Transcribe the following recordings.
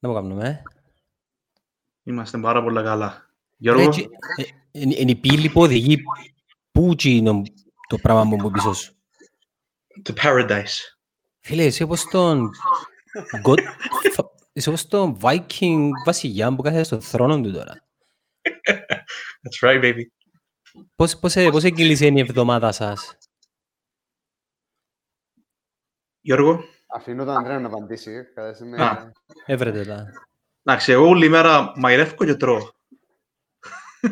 Να μου κάνουμε, ε. Είμαστε πάρα πολλά καλά. Γιώργο, Έτσι, ε, ε, Είναι η πύλη που οδηγεί πού είναι το πράγμα μου που πίσω σου; το Paradise. Φίλε, είσαι όπως τον... God... φα- Είσαι όπως τον Viking βασιλιά που κάθεται στο θρόνο του τώρα. That's right, baby. Πώς, πώς, ε- πώς έκλεισε η εβδομάδα σας; Γιώργο, Αφήνω τον Ανδρέα να απαντήσει. Κατάσταση με... Α. Έβρετε τα. εντάξει, εγώ όλη μέρα μαϊρεύω και τρώω.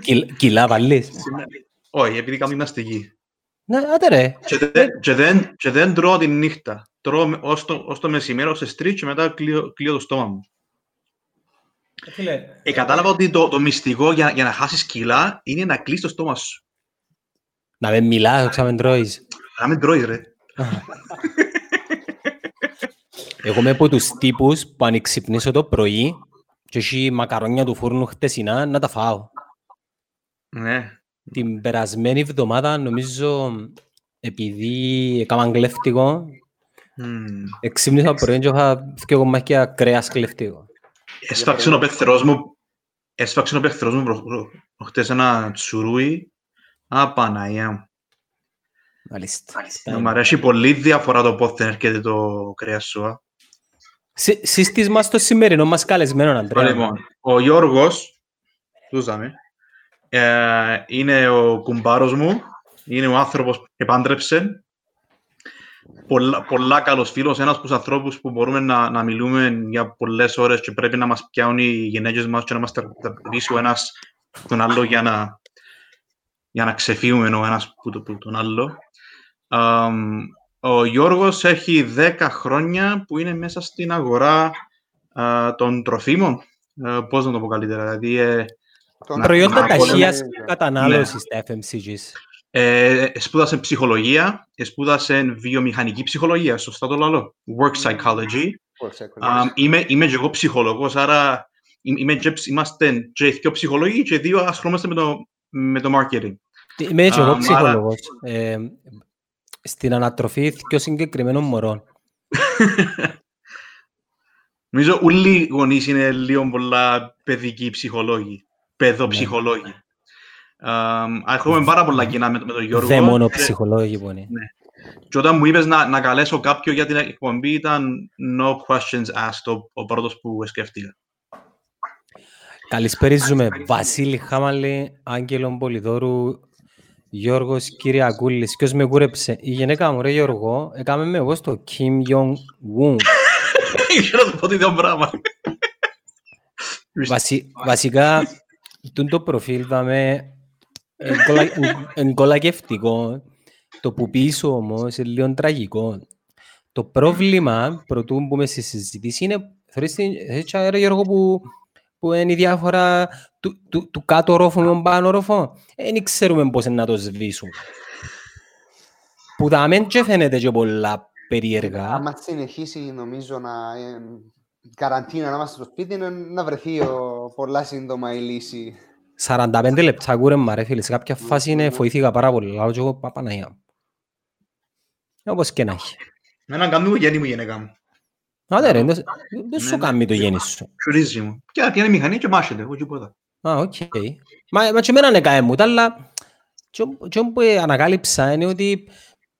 Κιλ- Κιλά βάλεις. Όχι, επειδή κάνω γυμναστική. Ναι, άντε ρε. Και δεν, και δεν, και δεν τρώω τη νύχτα. Τρώω με- ως το, ως το μεσημέρι, ως τις τρεις και μετά κλείω, κλείω το στόμα μου. Ε, κατάλαβα ότι το, το μυστικό για, για να χάσεις κιλά είναι να κλείσεις το στόμα σου. Να με μιλάς, να με τρώεις. Να μην τρώεις, ρε. Εγώ είμαι από τους τύπους που αν ξυπνήσω το πρωί και έχει μακαρόνια του φούρνου χτεσινά να τα φάω. Ναι. Την περασμένη εβδομάδα νομίζω επειδή έκαναν κλέφτικο, Μμμ. εξύπνησα το πρωί και είχα δύο κομμάτια κρέας κλέφτικο. Έσφαξε ο πέχτερός μου, έσφαξε ο πέχτερός μου προ- προ- προχτές ένα τσουρούι. Α, Παναγία μου. Μάλιστα. Μ' αρέσει πολύ διαφορά το πότε έρχεται το κρέας σου. Α. Συ- Σύστησμα στο σημερινό μας καλεσμένο, Αντρέα. Λοιπόν, ο Γιώργος, τούζαμε, ε, είναι ο κουμπάρος μου, είναι ο άνθρωπος που επάντρεψε. Πολλά, πολλά καλός φίλος, ένας από τους ανθρώπους που μπορούμε να, να μιλούμε για πολλές ώρες και πρέπει να μας πιάνουν οι γυναίκες μας και να μας τερπερίσει ο ένας τον άλλο για να, για να ξεφύγουμε ο ένας που, το- που τον άλλο. Αμ, ο Γιώργος έχει 10 χρόνια που είναι μέσα στην αγορά α, των τροφίμων. Ε, πώς να το πω καλύτερα, δηλαδή ε, Τον- Προϊόντα να ταχείας Ναι. κατανάλωσης στα FMCGs. ε, σπούδασε ψυχολογία, ε, σπούδασε βιομηχανική ψυχολογία, σωστά το λέω, work psychology. Πώς έχω Α, είμαι, είμαι και εγώ ψυχολόγος, άρα είμαι, είμαι και, ψ- είμαστε και δύο ψυχολόγοι και δύο ασχολούμαστε με το, με το marketing. Είμαι έτσι εγώ Α, άρα- ψυχολόγος. Ε, Στην ανατροφή πιο συγκεκριμένων μωρών. Νομίζω όλοι οι γονείς είναι λίγο πολλά παιδικοί ψυχολόγοι, παιδοψυχολόγοι. Α, έχουμε πάρα πολλά κοινά με, με τον Γιώργο. Δεν μόνο Και- ψυχολόγοι που είναι. Και όταν μου είπες να, να καλέσω κάποιον για την εκπομπή ήταν no questions asked ο, ο πρώτος που σκέφτηκα. Καλησπέριζουμε Βασίλη Χάμαλη, Άγγελον Πολυδόρου, Γιώργος Κυριακούλης. Ποιος με κούρεψε. Η γυναίκα μου, ρε Γιώργο, έκαμε με εγώ στο Kim Jong-un. Ήθελα να το πω το ίδιο πράγμα. Βασι, βασικά, τούν το προφίλ δαμε εγκολα- εγκολακευτικό. Το που πίσω όμως είναι λίγο τραγικό. Το πρόβλημα, πρωτού μπούμε στη συζήτηση, είναι, θεωρείς την, έτσι, ρε Γιώργο, που, που είναι η διάφορα του, του, του κάτω ρόφου με τον πάνω ρόφο. Δεν ξέρουμε πώς είναι να το σβήσουμε. Που δαμέν και φαίνεται και πολλά περίεργα. Άμα συνεχίσει νομίζω να ε, καραντίνα να είμαστε στο σπίτι είναι να βρεθεί ο, πολλά σύντομα η λύση. 45 λεπτά κούρεμα ρε φίλε, σε κάποια φάση είναι φοήθηκα πάρα πολύ, λάω και εγώ παπαναγιά μου. Όπως και να έχει. Με έναν καμί μου γέννη μου η γυναίκα μου. Άντε ρε, δεν δεν σου ναι. κάνει το γέννη σου. Ξουρίζει μου. Και πιάνει μηχανή και μάχεται. Εγώ τίποτα. Α, οκ. Μα μα και εμένα είναι καέ μου, αλλά και που ανακάλυψα είναι ότι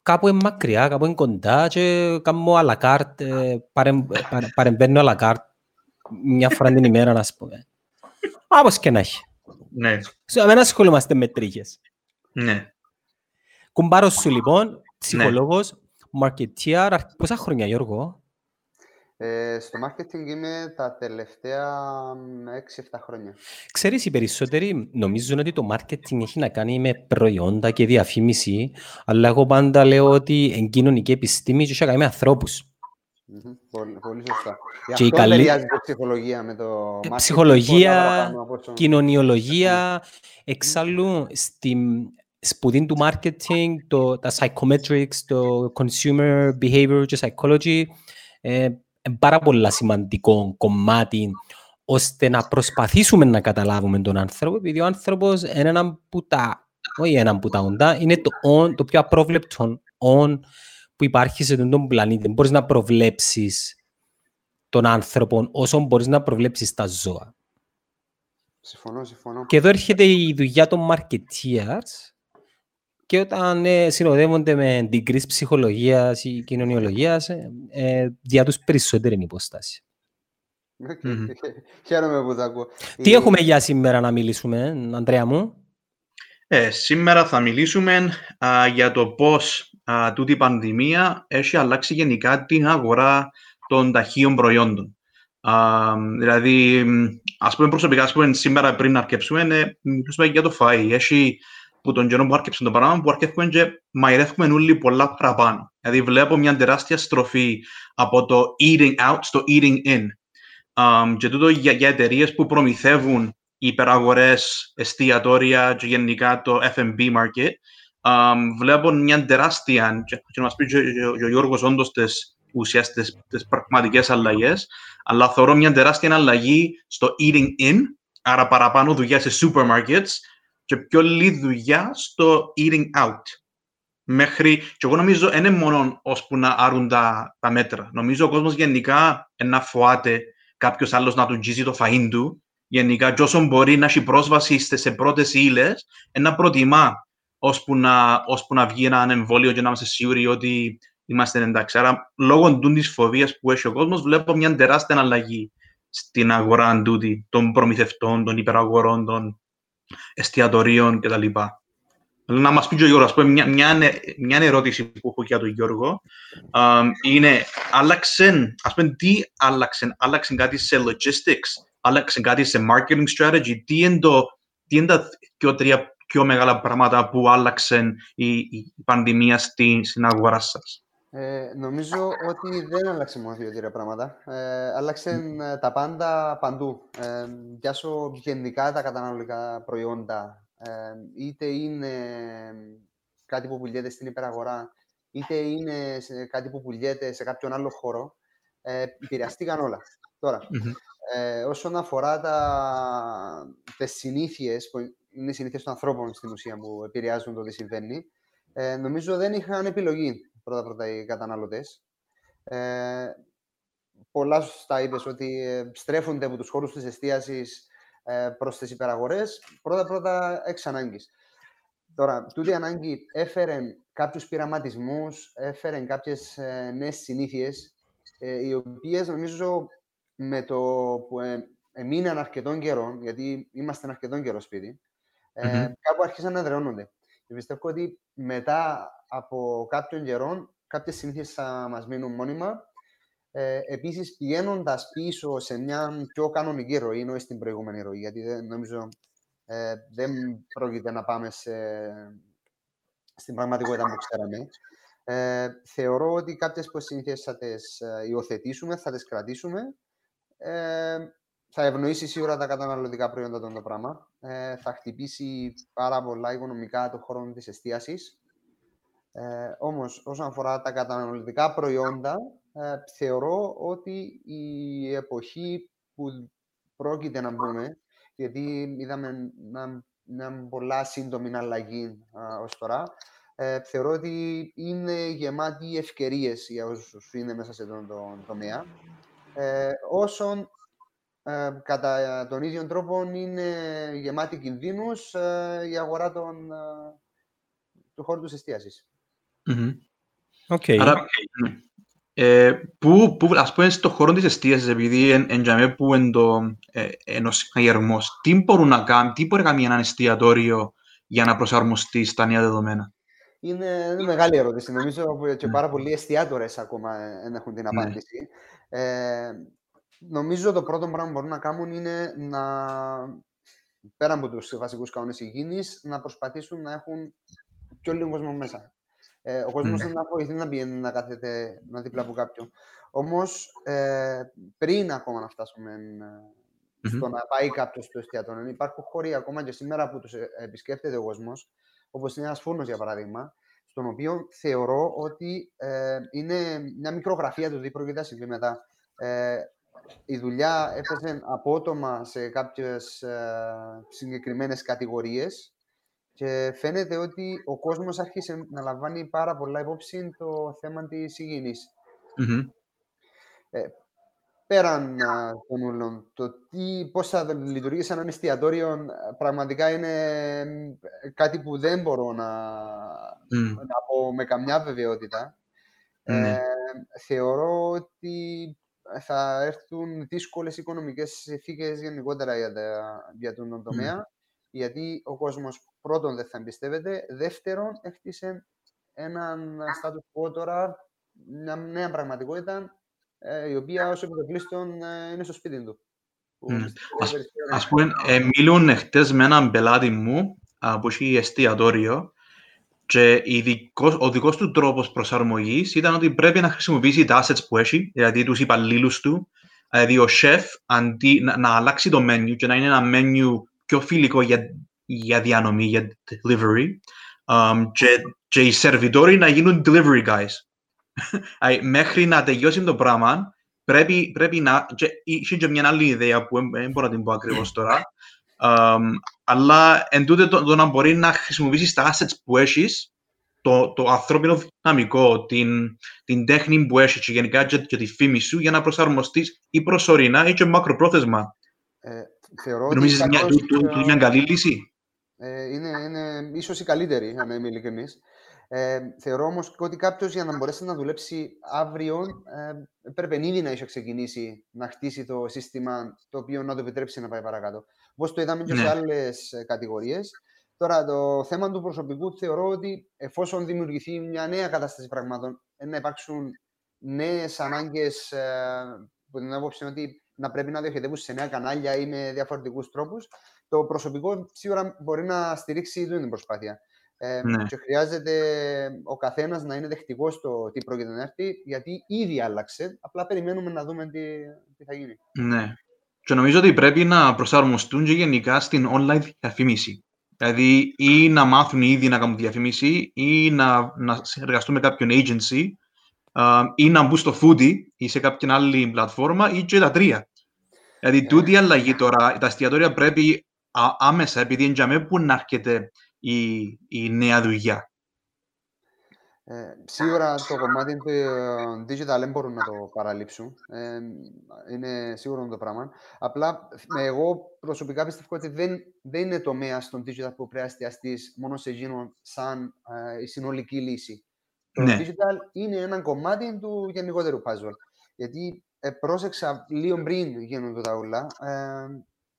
κάπου είναι μακριά, κάπου είναι κοντά και κάνω à la carte, ε, παρεμ- παρε- παρεμβαίνω à la carte μια φορά την ημέρα, να πούμε. Όπως και να έχει. Ναι. Σε εμένα ασχολούμαστε με τρίχες. Ναι. Κουμπάρος σου λοιπόν, ψυχολόγος, marketeer, αρχ- πόσα χρόνια Γιώργο, Ε, στο marketing είμαι τα τελευταία 6-7 χρόνια. Ξέρεις, οι περισσότεροι νομίζουν ότι το marketing έχει να κάνει με προϊόντα και διαφήμιση, αλλά εγώ πάντα λέω ότι είναι κοινωνική επιστήμη και έχει να κάνει με ανθρώπους. Μμμ, Πολύ, πολύ σωστά. Γι' Και η αυτό καλή- ταιριάζει η ψυχολογία με το Ε, marketing ψυχολογία, πολλά παραπάνω από όσο- Κοινωνιολογία, εξάλλου στην σπουδή του marketing, το, τα psychometrics, το consumer behavior και psychology, ε, είναι πάρα πολλά σημαντικό κομμάτι ώστε να προσπαθήσουμε να καταλάβουμε τον άνθρωπο, επειδή ο άνθρωπος είναι ένα που τα, όχι ένα που τα οντά, είναι το, on, το πιο απρόβλεπτο on που υπάρχει σε τον πλανήτη. Δεν μπορείς να προβλέψεις τον άνθρωπον όσο μπορείς να προβλέψεις τα ζώα. Συμφωνώ, συμφωνώ. Και εδώ έρχεται η δουλειά των marketeers και όταν ε, συνοδεύονται με degrees ψυχολογίας ή κοινωνιολογίας, ε, ε, δια τους περισσότερη είναι υπόσταση. Οκ, Μμμ. Χαίρομαι που το ακούω. Τι Η- έχουμε για σήμερα να μιλήσουμε, Ανδρέα μου; Ε, σήμερα θα μιλήσουμε α, για το πώς α, τούτη η πανδημία έχει αλλάξει γενικά την αγορά των ταχύων προϊόντων. Α, δηλαδή, μ, ας πούμε προσωπικά, ας πούμε, σήμερα πριν να αρκεψούμε, ε, μιλούσαμε για το φαΐ. Έχει που τον καιρό που άρκεψε το πράγμα, που αρκεύουμε και μαϊρεύουμε όλοι πολλά παραπάνω. Δηλαδή, βλέπω μια τεράστια στροφή από το eating out στο eating in. Um, και τούτο για, για εταιρείες που προμηθεύουν υπεραγορές, εστιατόρια και γενικά το F&B market, um, βλέπω μια τεράστια, και, και να μας πει και, και- και ο Γιώργος όντως τις ουσιαστικές, τις, τις πραγματικές αλλαγές, αλλά θεωρώ μια τεράστια αλλαγή στο eating in, άρα παραπάνω δουλειά σε supermarkets και πιο λίγη δουλειά στο eating out. Μέχρι, και εγώ νομίζω δεν είναι μόνο ώσπου να άρουν τα, τα μέτρα. Νομίζω ο κόσμος γενικά ε, να φοάται κάποιος άλλος να του τζίζει το φαΐν του. Γενικά, και όσο μπορεί να έχει πρόσβαση σε, σε πρώτες ύλες, να προτιμά ώσπου να, ώσπου να βγει ένα εμβόλιο και να είμαστε σίγουροι ότι είμαστε εντάξει. Άρα, λόγω της φοβίας που έχει ο κόσμος, βλέπω μια τεράστια αλλαγή στην αγορά τούτη των προμηθευτών, των υπεραγορών, των εστιατορίων κτλ. Θέλω να μας πει και ο Γιώργος, ας πούμε, μια, μια, μια ερώτηση που έχω για τον Γιώργο Αμ, είναι, άλλαξε, ας πούμε, τι άλλαξε, άλλαξε κάτι σε logistics, άλλαξε κάτι σε marketing strategy, τι είναι, το, τι είναι τα πιο, τρία πιο μεγάλα πράγματα που άλλαξε η, η πανδημία στη, στην αγορά σας; Ε, νομίζω ότι δεν άλλαξε μόνο δύο-τρία πράγματα. Ε, άλλαξε ε, τα πάντα παντού. Ε, πιάσω γενικά τα καταναλωτικά προϊόντα. Ε, είτε είναι κάτι που πουλιέται στην υπεραγορά, είτε είναι σε κάτι που πουλιέται σε κάποιον άλλο χώρο. Ε, επηρεαστήκαν όλα. Τώρα, Μμμ. ε, όσον αφορά τα, τις συνήθειες, που είναι οι συνήθειες των ανθρώπων στην ουσία που επηρεάζουν το τι συμβαίνει, ε, νομίζω δεν είχαν επιλογή πρώτα-πρώτα οι καταναλωτές. Ε, πολλά σωστά είπες ότι ε, στρέφονται από τους χώρους της εστίασης ε, προς τις υπεραγορές, πρώτα-πρώτα εξ ανάγκης. Τώρα, τούτη η ανάγκη έφερε κάποιους πειραματισμούς, έφερε κάποιες ε, νέες συνήθειες, ε, οι οποίες νομίζω με το που ε, εμείναν αρκετόν καιρό, γιατί είμαστε αρκετόν καιρό σπίτι, ε, Μμμ. κάπου άρχισαν να δρεώνονται. Και πιστεύω ότι μετά από κάποιον καιρό, κάποιες συνήθειες θα μας μείνουν μόνιμα. Ε, επίσης, πηγαίνοντας πίσω σε μια πιο κανονική ροή, ενώ στην προηγούμενη ροή, γιατί δεν, νομίζω ε, δεν πρόκειται να πάμε σε, στην πραγματικότητα που ξέραμε. Ε, θεωρώ ότι κάποιες που συνήθειες θα τις ε, υιοθετήσουμε, θα τις κρατήσουμε. Ε, θα ευνοήσει σίγουρα τα καταναλωτικά προϊόντα των το πράγμα. Ε, θα χτυπήσει πάρα πολλά οικονομικά το χώρο της εστίασης. Ε, όμως, όσον αφορά τα καταναλωτικά προϊόντα, ε, θεωρώ ότι η εποχή που πρόκειται να μπούμε, γιατί είδαμε μια, μια πολλά σύντομη αλλαγή α, ως τώρα, ε, θεωρώ ότι είναι γεμάτη ευκαιρίες για όσους είναι μέσα σε τον, τον τομέα. Ε, όσον ε, κατά τον ίδιο τρόπο είναι γεμάτη κινδύνους ε, η αγορά των, ε, του χώρου της εστίασης. Μμμ. Οκ. Άρα, ναι. ε, που, που, ας πούμε, στον χώρο της εστίασης, επειδή εν, εν τζιαμέ που είναι το, ε, είναι ο συναγερμός, τι μπορούν να κάνουν, τι μπορεί να κάνει ένα εστιατόριο για να προσαρμοστεί στα νέα δεδομένα; Είναι, είναι μεγάλη ερώτηση. Νομίζω που και Ναι. πάρα πολλοί εστιατόρες ακόμα ε, δεν έχουν την Ναι. απάντηση. Ε, νομίζω το πρώτο πράγμα που μπορούν να κάνουν είναι να, πέρα από τους βασικούς κανόνες υγιεινής, να προσπαθήσουν να έχουν πιο λίγο κόσμο μέσα. Ε, ο κόσμος Ναι. δεν θα βοηθεί να πηγαίνει να κάθεται να δίπλα από κάποιον. Όμως, ε, πριν ακόμα να φτάσουμε ε, στο Μμμ. να πάει κάποιος στο εστιατόριο, υπάρχουν χώροι ακόμα και σήμερα που τους ε, επισκέπτεται ο κόσμος, όπως είναι ένας φούρνος για παράδειγμα, στον οποίο θεωρώ ότι ε, είναι μια μικρογραφία του τι πρόκειται να συμβεί μετά. Ε, η δουλειά έπαιζε απότομα σε κάποιες ε, συγκεκριμένες κατηγορίες και φαίνεται ότι ο κόσμος άρχισε να λαμβάνει πάρα πολλά υπόψη το θέμα της υγιεινής. Μμμ. πέραν α, των ούλων, το τι, πώς θα λειτουργήσει σαν ένα εστιατόριο ε, πραγματικά είναι ε, κάτι που δεν μπορώ να, Μμ. να πω με καμιά βεβαιότητα. Ναι. Ε, θεωρώ ότι θα έρθουν δύσκολες οικονομικές συνθήκες γενικότερα για, τα, για τον τομέα, γιατί ο κόσμος πρώτον δεν θα εμπιστεύεται, δεύτερον έχτισε έναν status quo τώρα, μια νέα πραγματικότητα, ε, η οποία όσο επιτοπλίστων ε, είναι στο σπίτι του. Που Μμ. πιστεύω Ας- περισσότερο Ας πούμε, ε, μίλουν χτες με έναν πελάτη μου α, που έχει εστιατόριο και η δικός, ο δικός του τρόπος προσαρμογής ήταν ότι πρέπει να χρησιμοποιήσει τα assets που έχει, δηλαδή τους υπαλλήλους του, δηλαδή ο chef αντί να, να αλλάξει το menu και να είναι ένα menu πιο φιλικό για, για διανομή, για delivery um, και, και οι σερβιτόροι να γίνουν delivery guys. Δηλαδή, Μέχρι να τελειώσει το πράγμα, πρέπει, πρέπει να... Και, είχε και μια άλλη ιδέα που δεν δεν μπορώ να την πω ακριβώς τώρα, Um, αλλά εν τούτε το, το να μπορεί να χρησιμοποιήσεις τα assets που έχεις, το, το ανθρώπινο δυναμικό, την, την τέχνη που έχεις και γενικά και, και τη φήμη σου για να προσαρμοστείς ή προσωρινά ή και μακροπρόθεσμα. Ε, θεωρώ ότι Νομίζεις μια, καλώς, του, του, του, μια καλή λύση; ε, είναι, είναι ίσως η καλύτερη, αν είμαι ειλικρινής. Ε, θεωρώ όμως ότι κάποιος για να μπορέσει να δουλέψει αύριο ε, πρέπει ήδη να έχει ξεκινήσει να χτίσει το σύστημα το οποίο να το επιτρέψει να πάει παρακάτω. Όπως το είδαμε και σε Ναι. άλλες ε, κατηγορίες. Τώρα, το θέμα του προσωπικού θεωρώ ότι εφόσον δημιουργηθεί μια νέα κατάσταση πραγμάτων, ε, να υπάρξουν νέες ανάγκες ε, που την άποψη είναι ότι να πρέπει να διοχετεύουν σε νέα κανάλια ή με διαφορετικούς τρόπους, το προσωπικό σίγουρα μπορεί να στηρίξει αυτή την προσπάθεια. Ε, Ναι. Και χρειάζεται ο καθένας να είναι δεχτικός στο τι πρόκειται να έρθει, γιατί ήδη άλλαξε. Απλά περιμένουμε να δούμε τι, τι θα γίνει. Ναι. Και νομίζω ότι πρέπει να προσαρμοστούν και γενικά στην online διαφήμιση. Δηλαδή, ή να μάθουν ήδη να κάνουν διαφήμιση, ή να, να συνεργαστούν με κάποιον agency, α, ή να μπουν στο foodie ή σε κάποια άλλη πλατφόρμα, ή και τα τρία. Δηλαδή, Ναι. τούτη η αλλαγή τώρα, τα εστιατόρια πρέπει α, άμεσα, επειδή είναι για μένα που να έρχεται η, η νέα δουλειά. Ε, σίγουρα το κομμάτι του ε, digital δεν μπορούν να το παραλείψουν. Ε, είναι σίγουρο το πράγμα. Απλά ε, εγώ προσωπικά πιστεύω ότι δεν, δεν είναι τομέα στον digital που πρέπει να εστιαστείς μόνο σε εκείνον σαν ε, η συνολική λύση. Το Ναι. digital είναι ένα κομμάτι του γενικότερου puzzle. Γιατί ε, πρόσεξα λίγο πριν γίνονται τα όλα. Ε,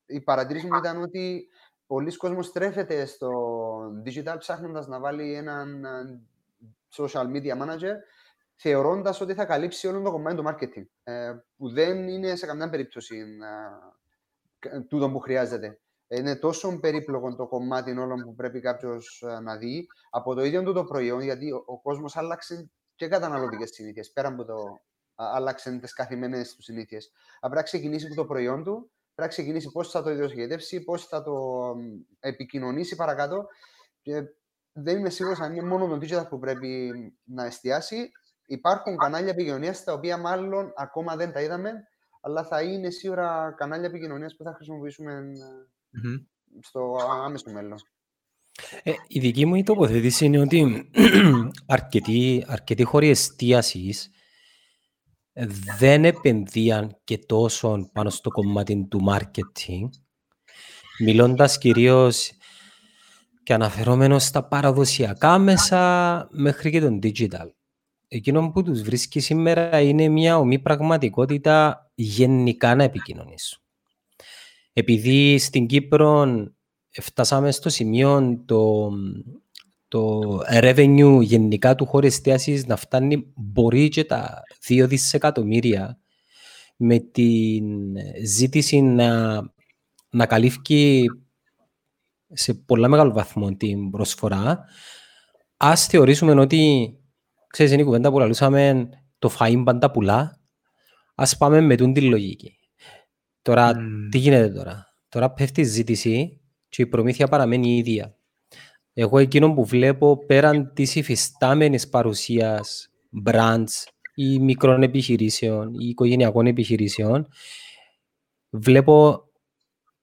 η παρατήρηση μου ήταν ότι πολλοί κόσμος στρέφεται στο digital ψάχνοντας να βάλει έναν ε, social media manager θεωρώντας ότι θα καλύψει όλο το κομμάτι του marketing ε, που δεν είναι σε καμιά περίπτωση ε, κα- τούτο που χρειάζεται. Είναι τόσο περίπλοκο το κομμάτι όλων που πρέπει κάποιος να δει από το ίδιο του το προϊόν, γιατί ο, ο κόσμος άλλαξε και καταναλωτικές συνήθειες. Πέρα από το α, άλλαξε τις καθημερινές του συνήθειες. Πρέπει να ξεκινήσει από το προϊόν του, πρέπει να ξεκινήσει πώς θα το ιδιοσχεδεύσει, πώς θα το μ, επικοινωνήσει παρακάτω. Και δεν είμαι σίγουρος αν είναι μόνο το digital που πρέπει να εστιάσει. Υπάρχουν κανάλια επικοινωνίας τα οποία μάλλον ακόμα δεν τα είδαμε, αλλά θα είναι σίγουρα κανάλια επικοινωνίας που θα χρησιμοποιήσουμε ε, Μμμ. στο άμεσο μέλλον. Ε, η δική μου η τοποθέτηση είναι ότι αρκετοί, αρκετοί χώροι εστίασης δεν επενδύαν και τόσο πάνω στο κομμάτι του marketing, μιλώντας κυρίως και αναφερόμενος στα παραδοσιακά μέσα μέχρι και τον digital. Εκείνο που τους βρίσκει σήμερα είναι μια ομή πραγματικότητα γενικά να επικοινωνήσουν. Επειδή στην Κύπρο φτάσαμε στο σημείο το, το revenue γενικά του χώρου εστίασης να φτάνει μπορεί και τα 2 δισεκατομμύρια με την ζήτηση να, να καλύφει σε πολλά μεγάλο βαθμό την προσφορά ας θεωρήσουμε ότι ξέρεις είναι η κουβέντα που λαλούσαμε το φαΐν πάντα πουλά ας πάμε με τούν τη λογική τώρα Μμμ. τι γίνεται τώρα; Τώρα πέφτει η ζήτηση και η προμήθεια παραμένει η ίδια εγώ εκείνο που βλέπω πέραν της υφιστάμενης παρουσίας brands ή μικρών επιχειρήσεων ή οικογενειακών επιχειρήσεων βλέπω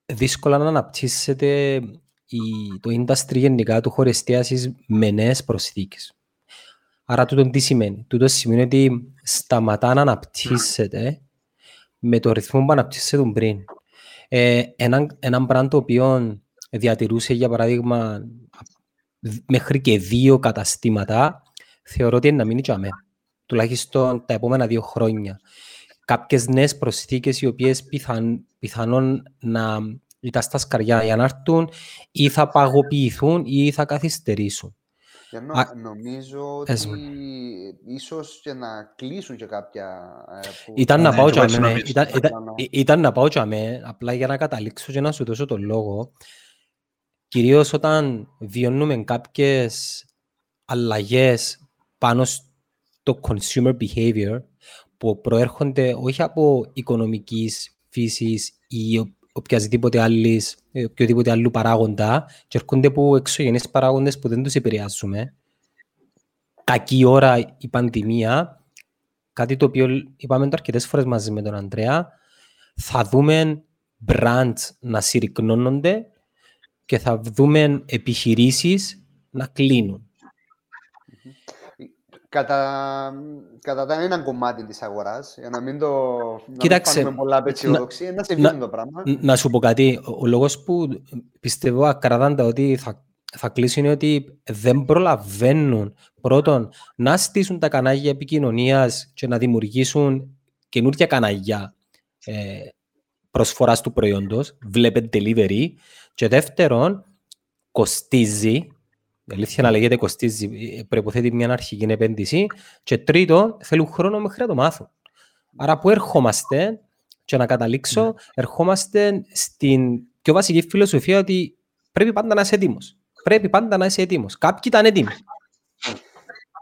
δύσκολα να αναπτύσσεται η, το industry γενικά του χώρου εστίασης με νέες προσθήκες. Άρα τούτο τι σημαίνει; Τούτο σημαίνει ότι σταματά να αναπτύσσεται με το ρυθμό που αναπτύσσεται πριν. Ε, έναν, έναν brand το οποίο διατηρούσε, για παράδειγμα, μέχρι και δύο καταστήματα, θεωρώ ότι είναι να μείνει και αμέ. Τουλάχιστον τα επόμενα δύο χρόνια. Κάποιες νέες προσθήκες οι οποίες πιθαν, πιθανόν να ήταν στα σκαριά για να έρθουν ή θα παγωποιηθούν ή θα καθυστερήσουν. Και νο, Α, νομίζω ότι έσμε. ίσως και να κλείσουν και κάποια... Ε, που... Ήταν, να ναι, πάω και ήταν, ήταν, ήταν, να πάω και αμέ, απλά για να καταλήξω και να σου δώσω τον λόγο. Κυρίως όταν βιώνουμε κάποιες αλλαγές πάνω στο consumer behavior που προέρχονται όχι από οικονομικής φύσης ή οποιασδήποτε άλλης, ε, οποιοδήποτε άλλου παράγοντα και έρχονται από εξωγενείς παράγοντες που δεν τους επηρεάζουμε. Κακή ώρα η πανδημία, κάτι το οποίο είπαμε το αρκετές φορές μαζί με τον Ανδρέα, θα δούμε brands να συρρυκνώνονται και θα δούμε επιχειρήσεις να κλείνουν. Κατά, κατά τα ένα κομμάτι της αγοράς, για να μην το Κοίταξε, να μην πολλά απετσιοδοξία, να, να σε το πράγμα. Να σου πω κάτι, ο, ο λόγος που πιστεύω ακραδάντα ότι θα, θα κλείσει είναι ότι δεν προλαβαίνουν πρώτον να στήσουν τα κανάλια επικοινωνίας και να δημιουργήσουν καινούργια κανάλια ε, προσφοράς του προϊόντος, βλέπετε delivery, και δεύτερον, κοστίζει η αλήθεια να λέγεται κοστίζει, προποθέτει μια αρχική επένδυση. Και τρίτο, θέλουν χρόνο μέχρι να το μάθουν. Άρα που ερχόμαστε, και να καταλήξω, ναι. ερχόμαστε στην πιο βασική φιλοσοφία ότι πρέπει πάντα να είσαι έτοιμος. Πρέπει πάντα να είσαι έτοιμος. Κάποιοι ήταν έτοιμοι.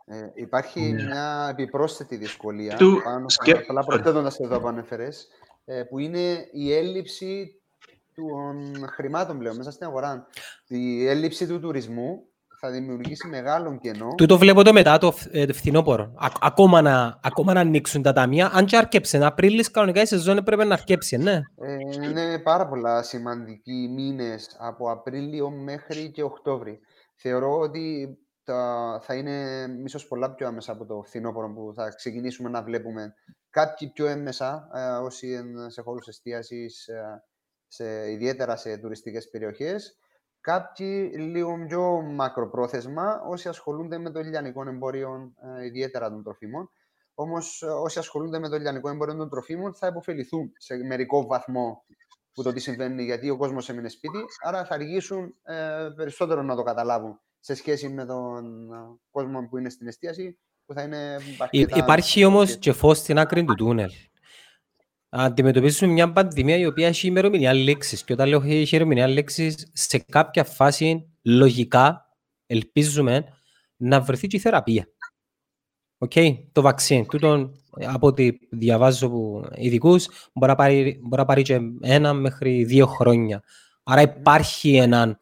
Ε, υπάρχει ναι. μια επιπρόσθετη δυσκολία, του... πάνω, απλά προσθέτοντας εδώ που ανέφερες, ε, που είναι η έλλειψη των χρημάτων πλέον μέσα στην αγορά. Η έλλειψη του τουρισμού θα δημιουργήσει μεγάλο κενό. Τούτο βλέπω το μετά το ε, φθινόπωρο. ακόμα, να, ακόμα να ανοίξουν τα ταμεία. Αν και αρκέψε, Απρίλης κανονικά η σεζόν πρέπει να αρκέψει, ναι. Ε, είναι πάρα πολλά σημαντικοί μήνες από Απρίλιο μέχρι και Οκτώβρη. Θεωρώ ότι τα, θα είναι ίσως πολλά πιο άμεσα από το φθινόπωρο που θα ξεκινήσουμε να βλέπουμε κάποιοι πιο έμεσα, ε, όσοι είναι σε χώρους εστίασης, ε, σε, ιδιαίτερα σε τουριστικές περιοχές Κάποιοι λίγο πιο μακροπρόθεσμα, όσοι ασχολούνται με το λιανικό εμπόριο, ε, ιδιαίτερα των τροφίμων. Όμως, ε, όσοι ασχολούνται με το λιανικό εμπόριο των τροφίμων θα υποφεληθούν σε μερικό βαθμό που το τι συμβαίνει, γιατί ο κόσμος έμεινε σπίτι. Άρα θα αργήσουν ε, περισσότερο να το καταλάβουν σε σχέση με τον ε, κόσμο που είναι στην εστίαση, που θα είναι Υπάρχει όμως και φως στην άκρη του τούνελ αντιμετωπίσουμε μια πανδημία η οποία έχει ημερομηνία λέξης. Και όταν λέω έχει ημερομηνία λέξης, σε κάποια φάση λογικά ελπίζουμε να βρεθεί και η θεραπεία. Okay. Το βαξίν, τούτον από ό,τι διαβάζω από ειδικούς, μπορεί να, πάρει, μπορεί να πάρει και ένα μέχρι δύο χρόνια. Άρα υπάρχει έναν,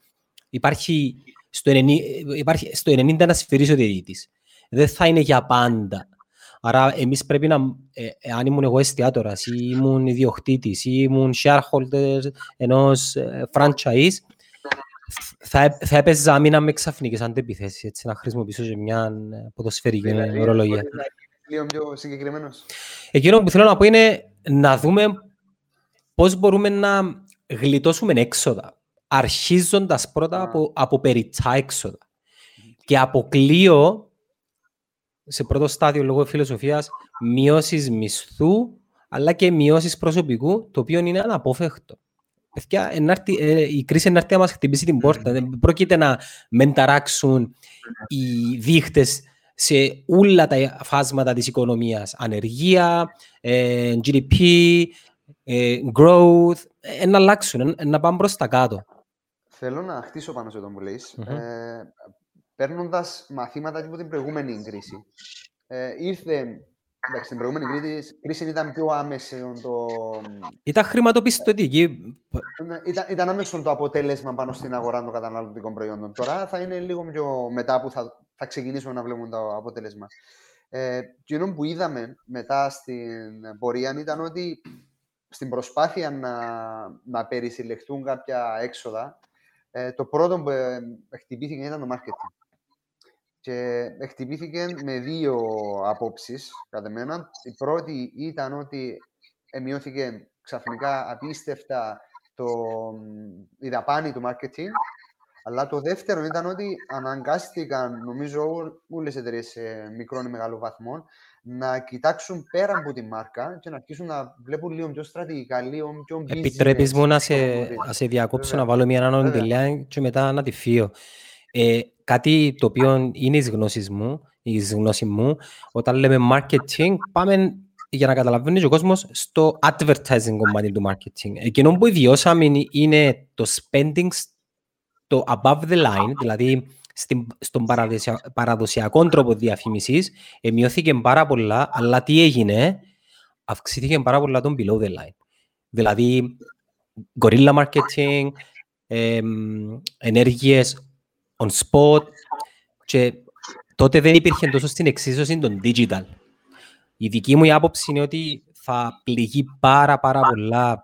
υπάρχει στο 90, υπάρχει στο 90 ένα σφυρής ο διαιτητής. Δεν θα είναι για πάντα. Άρα εμείς πρέπει να, ε, αν ήμουν εγώ εστιατόρας ή ήμουν ιδιοκτήτης ή ήμουν shareholder ενός ε, franchise, θα, θα έπαιζα μήνα με ξαφνικές αντεπιθέσεις, έτσι, να χρησιμοποιήσω και μια ε, ποδοσφαιρική δηλαδή, ορολογία. Λίγο πιο συγκεκριμένος. Εκείνο που θέλω να πω είναι να δούμε πώς μπορούμε να γλιτώσουμε έξοδα, αρχίζοντας πρώτα από, από περιττά έξοδα. Και αποκλείω σε πρώτο στάδιο λόγω φιλοσοφίας μειώσεις μισθού αλλά και μειώσεις προσωπικού, το οποίο είναι αναπόφευκτο. Παιδιά, ε, η κρίση είναι να μας χτυπήσει την πόρτα. Δεν πρόκειται να μενταράξουν οι δείχτες σε όλα τα φάσματα της οικονομίας. Ανεργία, ε, GDP, ε, growth, να αλλάξουν, να πάμε προς τα κάτω. Θέλω να χτίσω πάνω σε αυτό που λες παίρνοντας μαθήματα από την προηγούμενη κρίση. Ε, ήρθε. Εντάξει, στην προηγούμενη κρίση, κρίση ήταν πιο άμεσο το. Ήταν χρηματοπιστωτική. Ναι, ήταν, ήταν άμεσο το αποτέλεσμα πάνω στην αγορά των καταναλωτικών προϊόντων. Τώρα θα είναι λίγο πιο μετά που θα, θα ξεκινήσουμε να βλέπουμε το αποτέλεσμα. Ε, και που είδαμε μετά στην πορεία ήταν ότι στην προσπάθεια να, να περισυλλεχθούν κάποια έξοδα, ε, το πρώτο που ε, χτυπήθηκε ήταν το marketing και χτυπήθηκε με δύο απόψεις, κατά μένα. Η πρώτη ήταν ότι μειώθηκε ξαφνικά απίστευτα το, η δαπάνη του marketing. Αλλά το δεύτερο ήταν ότι αναγκάστηκαν, νομίζω, όλες οι εταιρείες σε μικρό ή μεγάλο βαθμό να κοιτάξουν πέρα από τη μάρκα και να αρχίσουν να βλέπουν λίγο πιο στρατηγικά, λίγο πιο business. Επιτρέπεις μου να σε, να σε διακόψω, να βάλω μια ανωνυμιλιά και μετά να τη φύγω. Ε, κάτι το οποίο είναι εις γνώσεις μου, εις γνώση μου, όταν λέμε marketing, πάμε για να καταλαβαίνει ο κόσμος στο advertising κομμάτι του marketing. Εκείνο που βιώσαμε είναι το spending το above the line, δηλαδή στην, στον παραδοσιακό τρόπο διαφήμισης, μειώθηκε πάρα πολλά, αλλά τι έγινε, αυξήθηκε πάρα πολλά τον below the line. Δηλαδή, guerrilla marketing, ε, ενέργειες on spot και τότε δεν υπήρχε τόσο στην εξίσωση των digital. Η δική μου άποψη είναι ότι θα πληγεί πάρα πάρα πολλά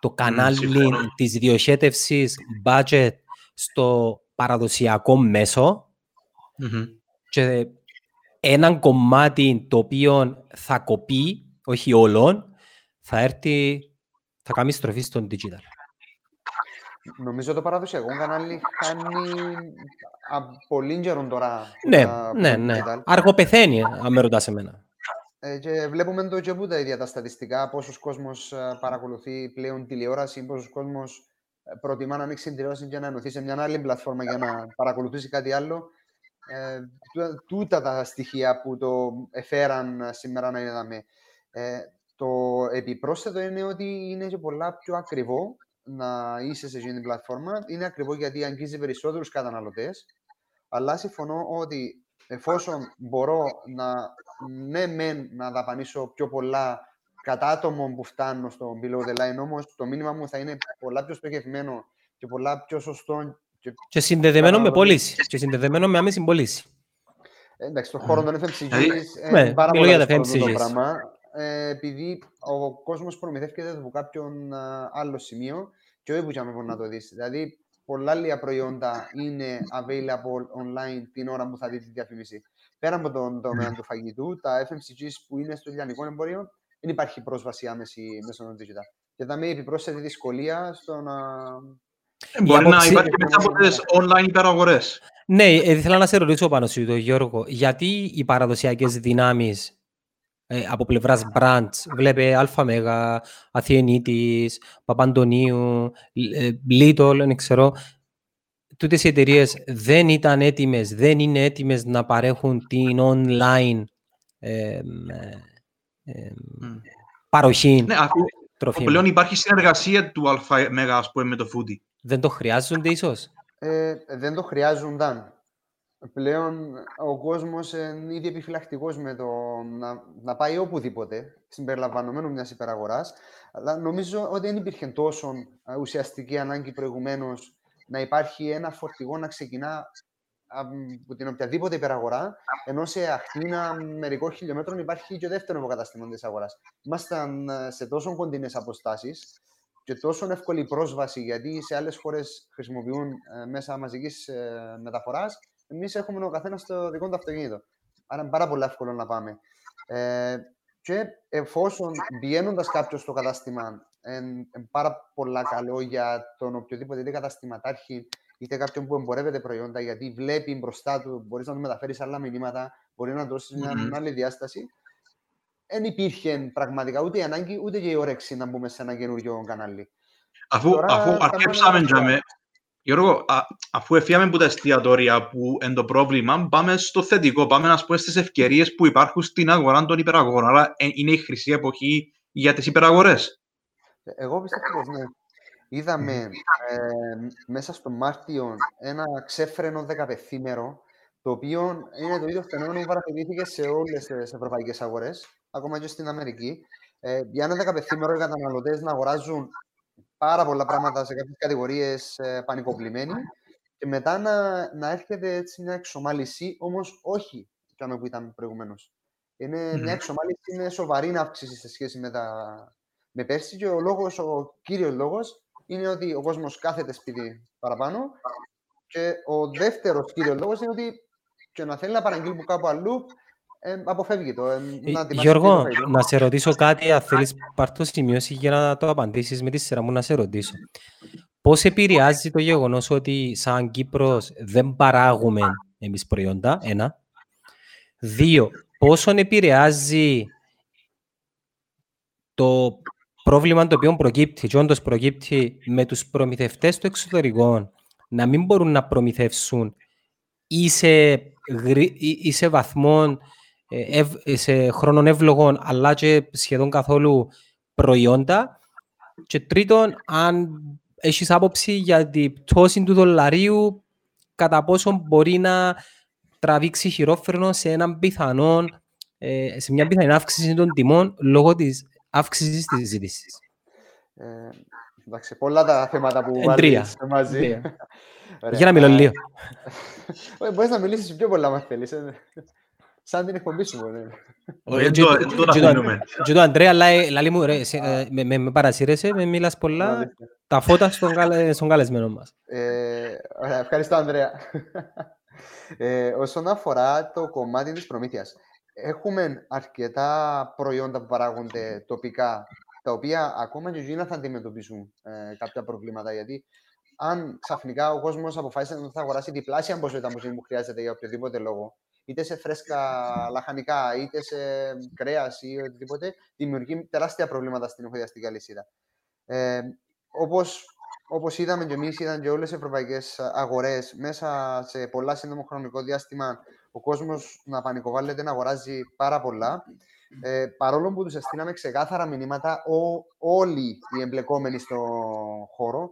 το κανάλι mm, της διοχέτευσης budget στο παραδοσιακό και έναν κομμάτι το οποίο θα κοπεί, όχι όλων, θα έρθει, θα κάνει στροφή στον digital. Νομίζω το παραδοσιακό κανάλι χάνει πολύ καιρό τώρα. Ναι, ναι, ναι. Αργοπεθαίνει, αν με ρωτάς εμένα. Ε, και βλέπουμε το και που τα ίδια τα στατιστικά, πόσος κόσμος ε, παρακολουθεί πλέον τηλεόραση, πόσος κόσμος προτιμά να ανοίξει την τηλεόραση και να ενωθεί σε μια άλλη πλατφόρμα για να παρακολουθήσει κάτι άλλο. Ε, τούτα τα στοιχεία που το εφέραν σήμερα να είδαμε. Ε, το επιπρόσθετο είναι ότι είναι και πολλά πιο ακριβό να είσαι σε αυτή την πλατφόρμα. Είναι ακριβό γιατί αγγίζει περισσότερους καταναλωτές. Αλλά συμφωνώ ότι εφόσον μπορώ να, ναι, μεν, να δαπανίσω πιο πολλά κατά άτομο που φτάνω στο below the line, όμως το μήνυμα μου θα είναι πολλά πιο στοχευμένο και πολλά πιο σωστό. Και, και συνδεδεμένο με πώληση. Και συνδεδεμένο με άμεση πώληση. Ε, εντάξει, στον χώρο των FMCG είναι ναι, πάρα πολύ αυτό το πράγμα. Ε, επειδή ο κόσμος προμηθεύεται από κάποιον άλλο σημείο και όχι που είχαμε να το δεις. Δηλαδή, πολλά άλλα προϊόντα είναι available online την ώρα που θα δεις τη διαφήμιση. Πέρα από τον τομέα του φαγητού, τα FMCG που είναι στο λιανικό εμπόριο δεν υπάρχει πρόσβαση άμεση μέσω των digital. Και θα με επιπρόσθετη δυσκολία στο να... Ε, μπορεί να υπάρχει μετά από τις online υπεραγορές. Ναι, ε, ήθελα να σε ρωτήσω πάνω σου, Γιώργο, γιατί οι παραδοσιακές δυνάμεις ε, από πλευράς brands, βλέπε Αλφα Μέγα, Αθιενίτης, Παπαντονίου, Little, δεν ξέρω, τούτες οι εταιρείες δεν ήταν έτοιμες, δεν είναι έτοιμες να παρέχουν την online ε, παροχή ναι, τροφίμων. Πλέον υπάρχει συνεργασία του ΑΜ με το Foodie. Δεν το χρειάζονται ίσως; Ε, δεν το χρειάζονταν. Πλέον ο κόσμος είναι ήδη επιφυλακτικός με το να, να πάει οπουδήποτε, συμπεριλαμβανομένου μιας υπεραγοράς. Αλλά νομίζω ότι δεν υπήρχε τόσο ουσιαστική ανάγκη προηγουμένως να υπάρχει ένα φορτηγό να ξεκινά από την οποιαδήποτε υπεραγορά, ενώ σε αχτίνα μερικών χιλιόμετρων υπάρχει και δεύτερος υποκαταστήμα της αγοράς. Ήμασταν ε, σε τόσο κοντινές αποστάσεις και τόσο εύκολη πρόσβαση, γιατί σε άλλες χώρες χρησιμοποιούν ε, μέσα μαζικής ε, μεταφοράς. Εμείς έχουμε ο καθένας το δικό του αυτοκίνητο. Άρα είναι πάρα πολύ εύκολο να πάμε. Ε, και εφόσον βγαίνοντας κάποιος στο κατάστημα, είναι πάρα πολλά καλό για τον οποιοδήποτε καταστηματάρχη είτε κάποιον που εμπορεύεται προϊόντα, γιατί βλέπει μπροστά του, μπορείς να του μεταφέρεις άλλα μηνύματα, μπορείς να δώσεις μια mm-hmm. άλλη διάσταση. Δεν υπήρχε πραγματικά ούτε η ανάγκη ούτε και η όρεξη να μπούμε σε ένα καινούριο κανάλι. Αφού, Τώρα, αφού αρκέψαμε, να... Γιώργο, α, αφού εφιάμε από τα εστιατόρια που είναι το πρόβλημα, πάμε στο θετικό. Πάμε να πούμε στις ευκαιρίες που υπάρχουν στην αγορά των υπεραγορών. Άρα ε, είναι η χρυσή εποχή για τις υπεραγορές. Εγώ πιστεύω πως ναι. Είδαμε ε, μέσα στο Μάρτιο ένα ξέφρενο δεκαπεθήμερο, το οποίο είναι το ίδιο φαινόμενο που παρατηρήθηκε σε όλες τις ευρωπαϊκές αγορές, ακόμα και στην Αμερική. Ε, για ένα δεκαπεθήμερο οι καταναλωτές να αγοράζουν πάρα πολλά πράγματα σε κάποιες κατηγορίες ε, πανικοβλημένοι και μετά να, να έρχεται έτσι μια εξομάλυση, όμως όχι που ήταν προηγουμένως. Είναι μια εξομάλυση είναι σοβαρή αύξηση σε σχέση με, τα, με πέρσι και ο λόγος, ο κύριος λόγος είναι ότι ο κόσμος κάθεται σπίτι παραπάνω. Και ο δεύτερος κύριος λόγος είναι ότι και να θέλει να παραγγείλει από κάπου αλλού, ε, αποφεύγει το. Ε, Ε, να ετοιμάσει Γιώργο, το φαγητό. να σε ρωτήσω κάτι, αν θέλεις πάρ' το σημειώσει για να το απαντήσεις με τη σειρά μου να σε ρωτήσω. Πώς επηρεάζει το γεγονός ότι σαν Κύπρος δεν παράγουμε εμείς προϊόντα, ένα. Δύο, πόσον επηρεάζει το πρόβλημα το οποίο προκύπτει, και όντως προκύπτει με τους προμηθευτές του εξωτερικών να μην μπορούν να προμηθεύσουν ή σε, γρή- ή- ή σε βαθμών ε, ευ- ε, σε χρόνων εύλογων, αλλά και σχεδόν καθόλου προϊόντα. Και τρίτον, αν έχεις άποψη για την πτώση του δολαρίου, κατά πόσο μπορεί να τραβήξει χειρόφρενο σε έναν πιθανό, ε, σε μια πιθανή αύξηση των τιμών λόγω της αύξησης της ζήτησης. Ε, εντάξει, πολλά τα θέματα που Ε, τρία. βάλεις μαζί. Τρία. Ωραία. Για να μιλώ Ε, λίγο. ε, Μπορείς να μιλήσεις πιο πολλά, αν θέλεις. Ε. Σαν την εκπομπή σου, μπορεί. Δεν το- δεν το αφήνουμε. Και το Αντρέα λέει, λαλή μου, ρε, σε- ε, με- με με παρασύρεσαι, με μιλάς πολλά, Αλήθεια. τα φώτα στον, καλε- στον καλεσμένο μας. Ε, ωραία, ευχαριστώ, Ανδρέα. Ε, όσον αφορά το κομμάτι της προμήθειας, έχουμε αρκετά προϊόντα που παράγονται τοπικά, τα οποία ακόμα και εκείνα θα αντιμετωπίσουν ε, κάποια προβλήματα, γιατί αν ξαφνικά ο κόσμος αποφάσισε να θα αγοράσει διπλάσια ποσότητα μουσική που χρειάζεται για οποιοδήποτε λόγο, είτε σε φρέσκα λαχανικά, είτε σε κρέας ή οτιδήποτε, δημιουργεί τεράστια προβλήματα στην εφοδιαστική αλυσίδα. Ε, όπως όπως είδαμε και εμείς, είδαν και όλες οι ευρωπαϊκές αγορές, μέσα σε πολλά σύντομο χρονικό διάστημα, ο κόσμος να πανικοβάλλεται, να αγοράζει πάρα πολλά. Ε, παρόλο που τους αισθήναμε ξεκάθαρα μηνύματα ο, όλοι οι εμπλεκόμενοι στο χώρο,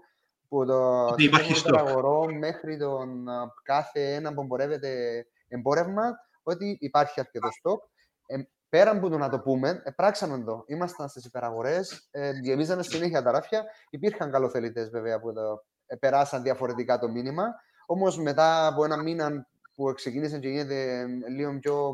που το Ότι υπάρχει σύνολο των stock. αγορών μέχρι τον α, κάθε ένα που εμπορεύεται εμπόρευμα, ότι υπάρχει αρκετό στόκ. Ε, πέραν που το να το πούμε, ε, πράξαμε το. Ήμασταν στις υπεραγορές, ε, γεμίζανε συνέχεια τα ράφια. Υπήρχαν καλοθελητές βέβαια που το, ε, περάσαν διαφορετικά το μήνυμα. Όμως μετά από ένα μήνα που ξεκίνησε και γίνεται ε, λίγο πιο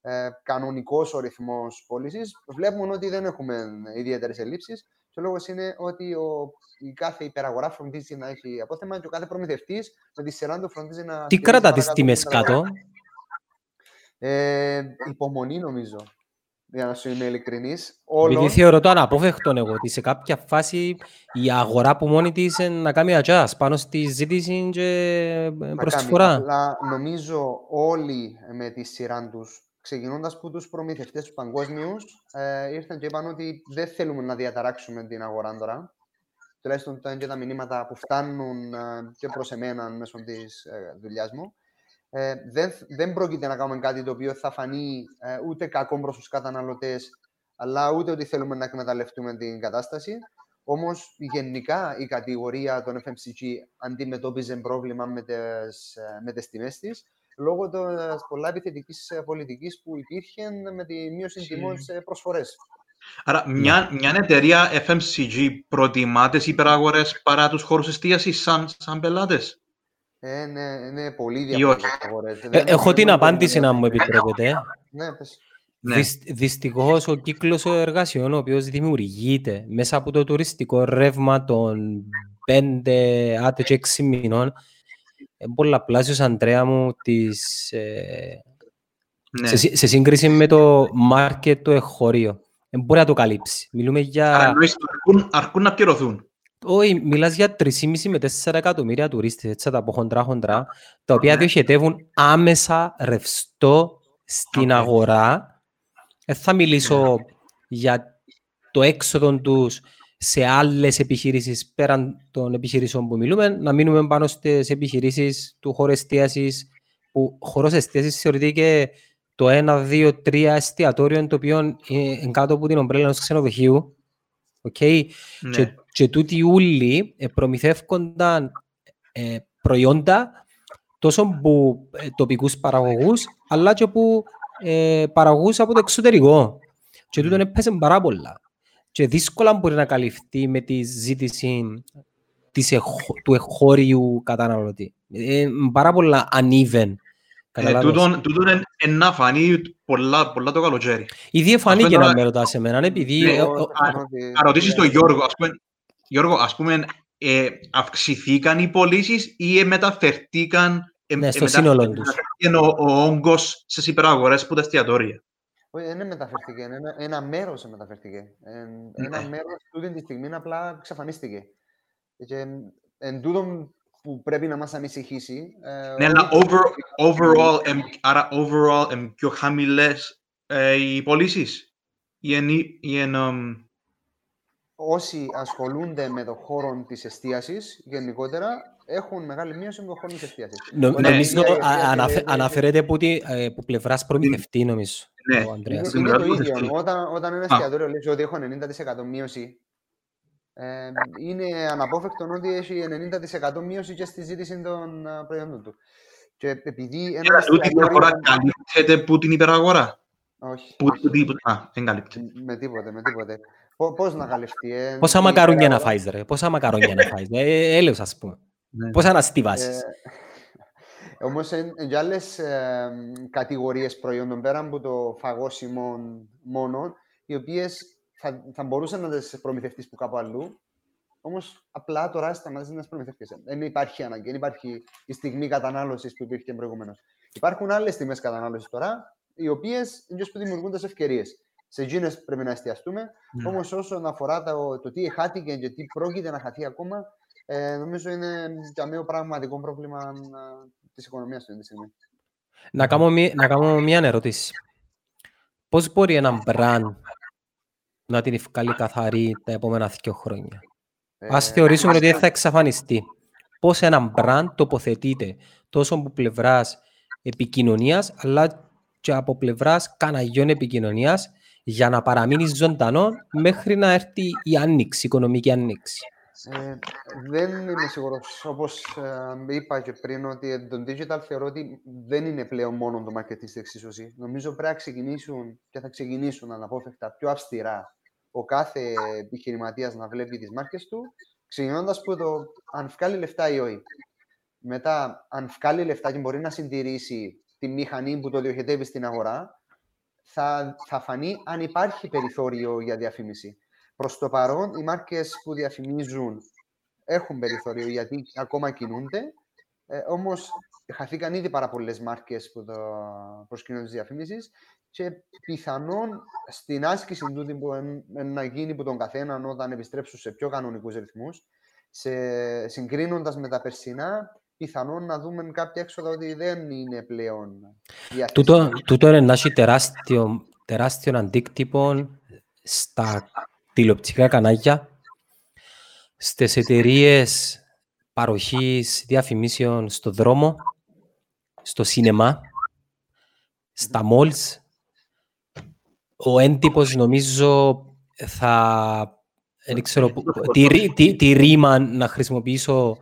ε, κανονικός ο ρυθμός πώλησης, βλέπουμε ότι δεν έχουμε ιδιαίτερες ελλείψεις. Και ο λόγος είναι ότι ο, η κάθε υπεραγορά φροντίζει να έχει απόθεμα και ο κάθε προμηθευτής με τη σειρά του φροντίζει να. Τι στηρίζει κρατά τις παρακάτω τιμές την υπεραγορά. κάτω, Ε, υπομονή νομίζω. Για να σου είμαι ειλικρινής. επειδή Όλων. θεωρώ το αναπόφευκτο εγώ, ότι σε κάποια φάση η αγορά που μόνη της ε, να κάνει adjust πάνω στη ζήτηση και ε, να προσφορά. κάνει. Απλά νομίζω όλοι με τη σειρά τους, ξεκινώντας από τους προμηθευτές τους παγκόσμιους, ε, ήρθαν και είπαν ότι δεν θέλουμε να διαταράξουμε την αγορά τώρα. Τουλάχιστον ήταν και τα μηνύματα που φτάνουν ε, και προς εμένα μέσω της ε, δουλειάς μου. Ε, δεν, δεν πρόκειται να κάνουμε κάτι το οποίο θα φανεί ε, ούτε κακό προς τους καταναλωτές, αλλά ούτε ότι θέλουμε να εκμεταλλευτούμε την κατάσταση. Όμως, γενικά η κατηγορία των FMCG αντιμετώπιζε πρόβλημα με τις, ε, με τις τιμές της, λόγω της πολλά επιθετικής ε, πολιτικής που υπήρχε με τη μείωση τιμών σε προσφορές. Άρα, μια, μια εταιρεία FMCG προτιμά τις υπεραγορές παρά τους χώρους εστίασης σαν, σαν πελάτες; Ε, ναι, είναι πολύ Ή διαφορετικές όχι; αγορές. Ε, Δεν έχω έχουμε την μόνο απάντηση να μου διαφορετικές. επιτρέπετε. Ναι, πες. Ναι. Δυσ, δυστυχώς ο κύκλος εργασιών ο οποίος δημιουργείται μέσα από το τουριστικό ρεύμα των 5 άτε και 6 μηνών είναι πολλαπλάσιος, Αντρέα μου, της, ε, Ναι. σε, σύ- σε σύγκριση με το market το εγχώριο. Δεν μπορεί να το καλύψει. Μιλούμε Άρα, για... εννοείς, αρκούν, αρκούν να πληρωθούν. Όχι, μιλάς για 3,5 με 4 εκατομμύρια τουρίστες, έτσι θα τα πω χοντρά-χοντρά, τα οποία Ναι. διοχετεύουν άμεσα ρευστό στην Οκ. αγορά. Δεν θα μιλήσω για το έξοδο τους σε άλλες επιχειρήσεις πέραν των επιχειρήσεων που μιλούμε, να μείνουμε πάνω στις επιχειρήσεις του χώρου εστίασης, που χώρος εστίασης θεωρείται και το 1, 2, 3 εστιατόριο, το οποίο είναι κάτω από την ομπρέλα ενός ξενοδοχείου. Okay. Ναι. Και, και τούτοι όλοι ε, προμηθεύκονταν ε, προϊόντα τόσο από ε, τοπικούς παραγωγούς, αλλά και από ε, παραγωγούς από το εξωτερικό. Και τούτον έπαιζε πάρα πολλά. Και δύσκολα μπορεί να καλυφθεί με τη ζήτηση της εχ- του εγχώριου καταναλωτή. Ε, πάρα πολλά uneven. Ε, Καταλάβες. τούτον, τούτον εν, εν να φανεί πολλά, πολλά το καλοκαίρι. Ήδη εφανήκε Αυτό να είναι- με ρωτάς εμένα, επειδή... Ναι, ε, Εγώ ο- ο- θεωρώ ότι- Να ρωτήσεις τον ναι. Γιώργο, ας πούμε, Γιώργο, ας πούμε, ε, αυξηθήκαν οι πωλήσεις ή ε, μεταφερθήκαν Ε, Ναι, ε, στο μετά σύνολο είναι τους. ο, ο όγκος στις υπεραγορές που τα εστιατόρια; Όχι, δεν μεταφερθήκε. Ένα, ένα μέρος μεταφερθήκε. Ε, ένα Ναι. μέρος τούτη τη στιγμή απλά εξαφανίστηκε. Και εν τούτο που πρέπει να μας ανησυχήσει. Ε, Ναι, όχι αλλά το- over, overall, εμ, άρα overall εμ, πιο χαμηλές ε, οι πωλήσεις. Ή εν, ή εν, εμ, όσοι ασχολούνται με το χώρο της εστίασης γενικότερα έχουν μεγάλη μείωση με το χώρο τη εστίαση. Νο- Ναι. Νομίζω Μια α- εστίαση αναφε- είναι- αναφέρεται που, τη- ε, που πλευράς προμηθευτή, νομίζω. Ναι. ο Είναι, Ανδρέας. Είναι είναι το μεγάλο ίδιο. αυτή. Όταν, όταν ένα Α. εστιατόριο λέει ότι έχω 90% μείωση, ε, είναι αναπόφευκτο ότι έχει 90% μείωση και στη ζήτηση των α, προϊόντων του. Και επειδή ένα Άρα, τούτη η αγορά εστιατόριο... καλύπτεται που την υπεραγορά. Όχι, Που, όχι. που, τι- α, δεν καλύπτεται. Με τίποτε, με τίποτε. Πώ πώς να καλυφθεί, ε, Πόσα η μακαρόνια να υπεραγορά- φάεις, ρε. Πόσα μακαρόνια να φάεις. Ε, έλεος, ας πούμε. Ναι. Πόσα να στιβάσεις. Ε, όμως, εν, εν και άλλες ε, κατηγορίες προϊόντων, πέρα από το φαγόσιμο μόνο, οι οποίες θα, θα μπορούσαν να τις προμηθευτείς που κάπου αλλού, όμως απλά τώρα σταματήσεις να τις προμηθευτείς. Δεν υπάρχει ανάγκη, δεν υπάρχει η στιγμή κατανάλωσης που υπήρχε προηγουμένως. Υπάρχουν άλλες τιμές κατανάλωσης τώρα, οι οποίες είναι που δημιουργούν τις ευκαιρίες. Σε εκείνες πρέπει να εστιαστούμε, Ναι. όμως όσον αφορά το, το τι χάθηκε και τι πρόκειται να χαθεί ακόμα, ε, νομίζω είναι για μένα πραγματικό πρόβλημα α, της οικονομίας αυτή τη στιγμή. Να κάνω, μία, να κάνω μία ερώτηση. Πώς μπορεί ένα brand να την ευκάλει καθαρή τα επόμενα δύο χρόνια; Ας Ε, θεωρήσουμε ότι θα εξαφανιστεί. Πώς ένα brand τοποθετείται τόσο από πλευράς επικοινωνίας, αλλά και από πλευράς καναγιών επικοινωνίας για να παραμείνει ζωντανό μέχρι να έρθει η άνοιξη, η οικονομική άνοιξη; Ε, δεν είμαι σίγουρος, όπως ε, είπα και πριν, ότι το digital θεωρώ ότι δεν είναι πλέον μόνο το marketing στην εξίσωσης. Νομίζω πρέπει να ξεκινήσουν και θα ξεκινήσουν αναπόφευκτα πιο αυστηρά ο κάθε επιχειρηματίας να βλέπει τις μάρκες του, ξεκινώντας από το αν βγάλει λεφτά ή όχι. Μετά, αν βγάλει λεφτά και μπορεί να συντηρήσει τη μηχανή που το διοχετεύει στην αγορά, θα, θα φανεί αν υπάρχει περιθώριο για διαφήμιση. Προς το παρόν, οι μάρκες που διαφημίζουν έχουν περιθώριο γιατί ακόμα κινούνται, ε, όμως χαθήκαν ήδη πάρα πολλές μάρκες που το προσκυνούν της διαφήμισης και πιθανόν στην άσκηση τούτη που εν- εν να γίνει που τον καθέναν όταν επιστρέψουν σε πιο κανονικούς ρυθμούς, σε, συγκρίνοντας με τα περσινά, πιθανόν να δούμε κάποια έξοδα ότι δεν είναι πλέον διαθέσιμα. Τούτο, τούτο είναι να έχει τεράστιο, τεράστιο αντίκτυπο στα τηλεοπτικά κανάλια, στις εταιρείες παροχής διαφημίσεων στο δρόμο, στο σίνεμα, στα malls. Ο έντυπος νομίζω θα... Δεν ξέρω που- τι, ρή- τι, τι ρήμα να χρησιμοποιήσω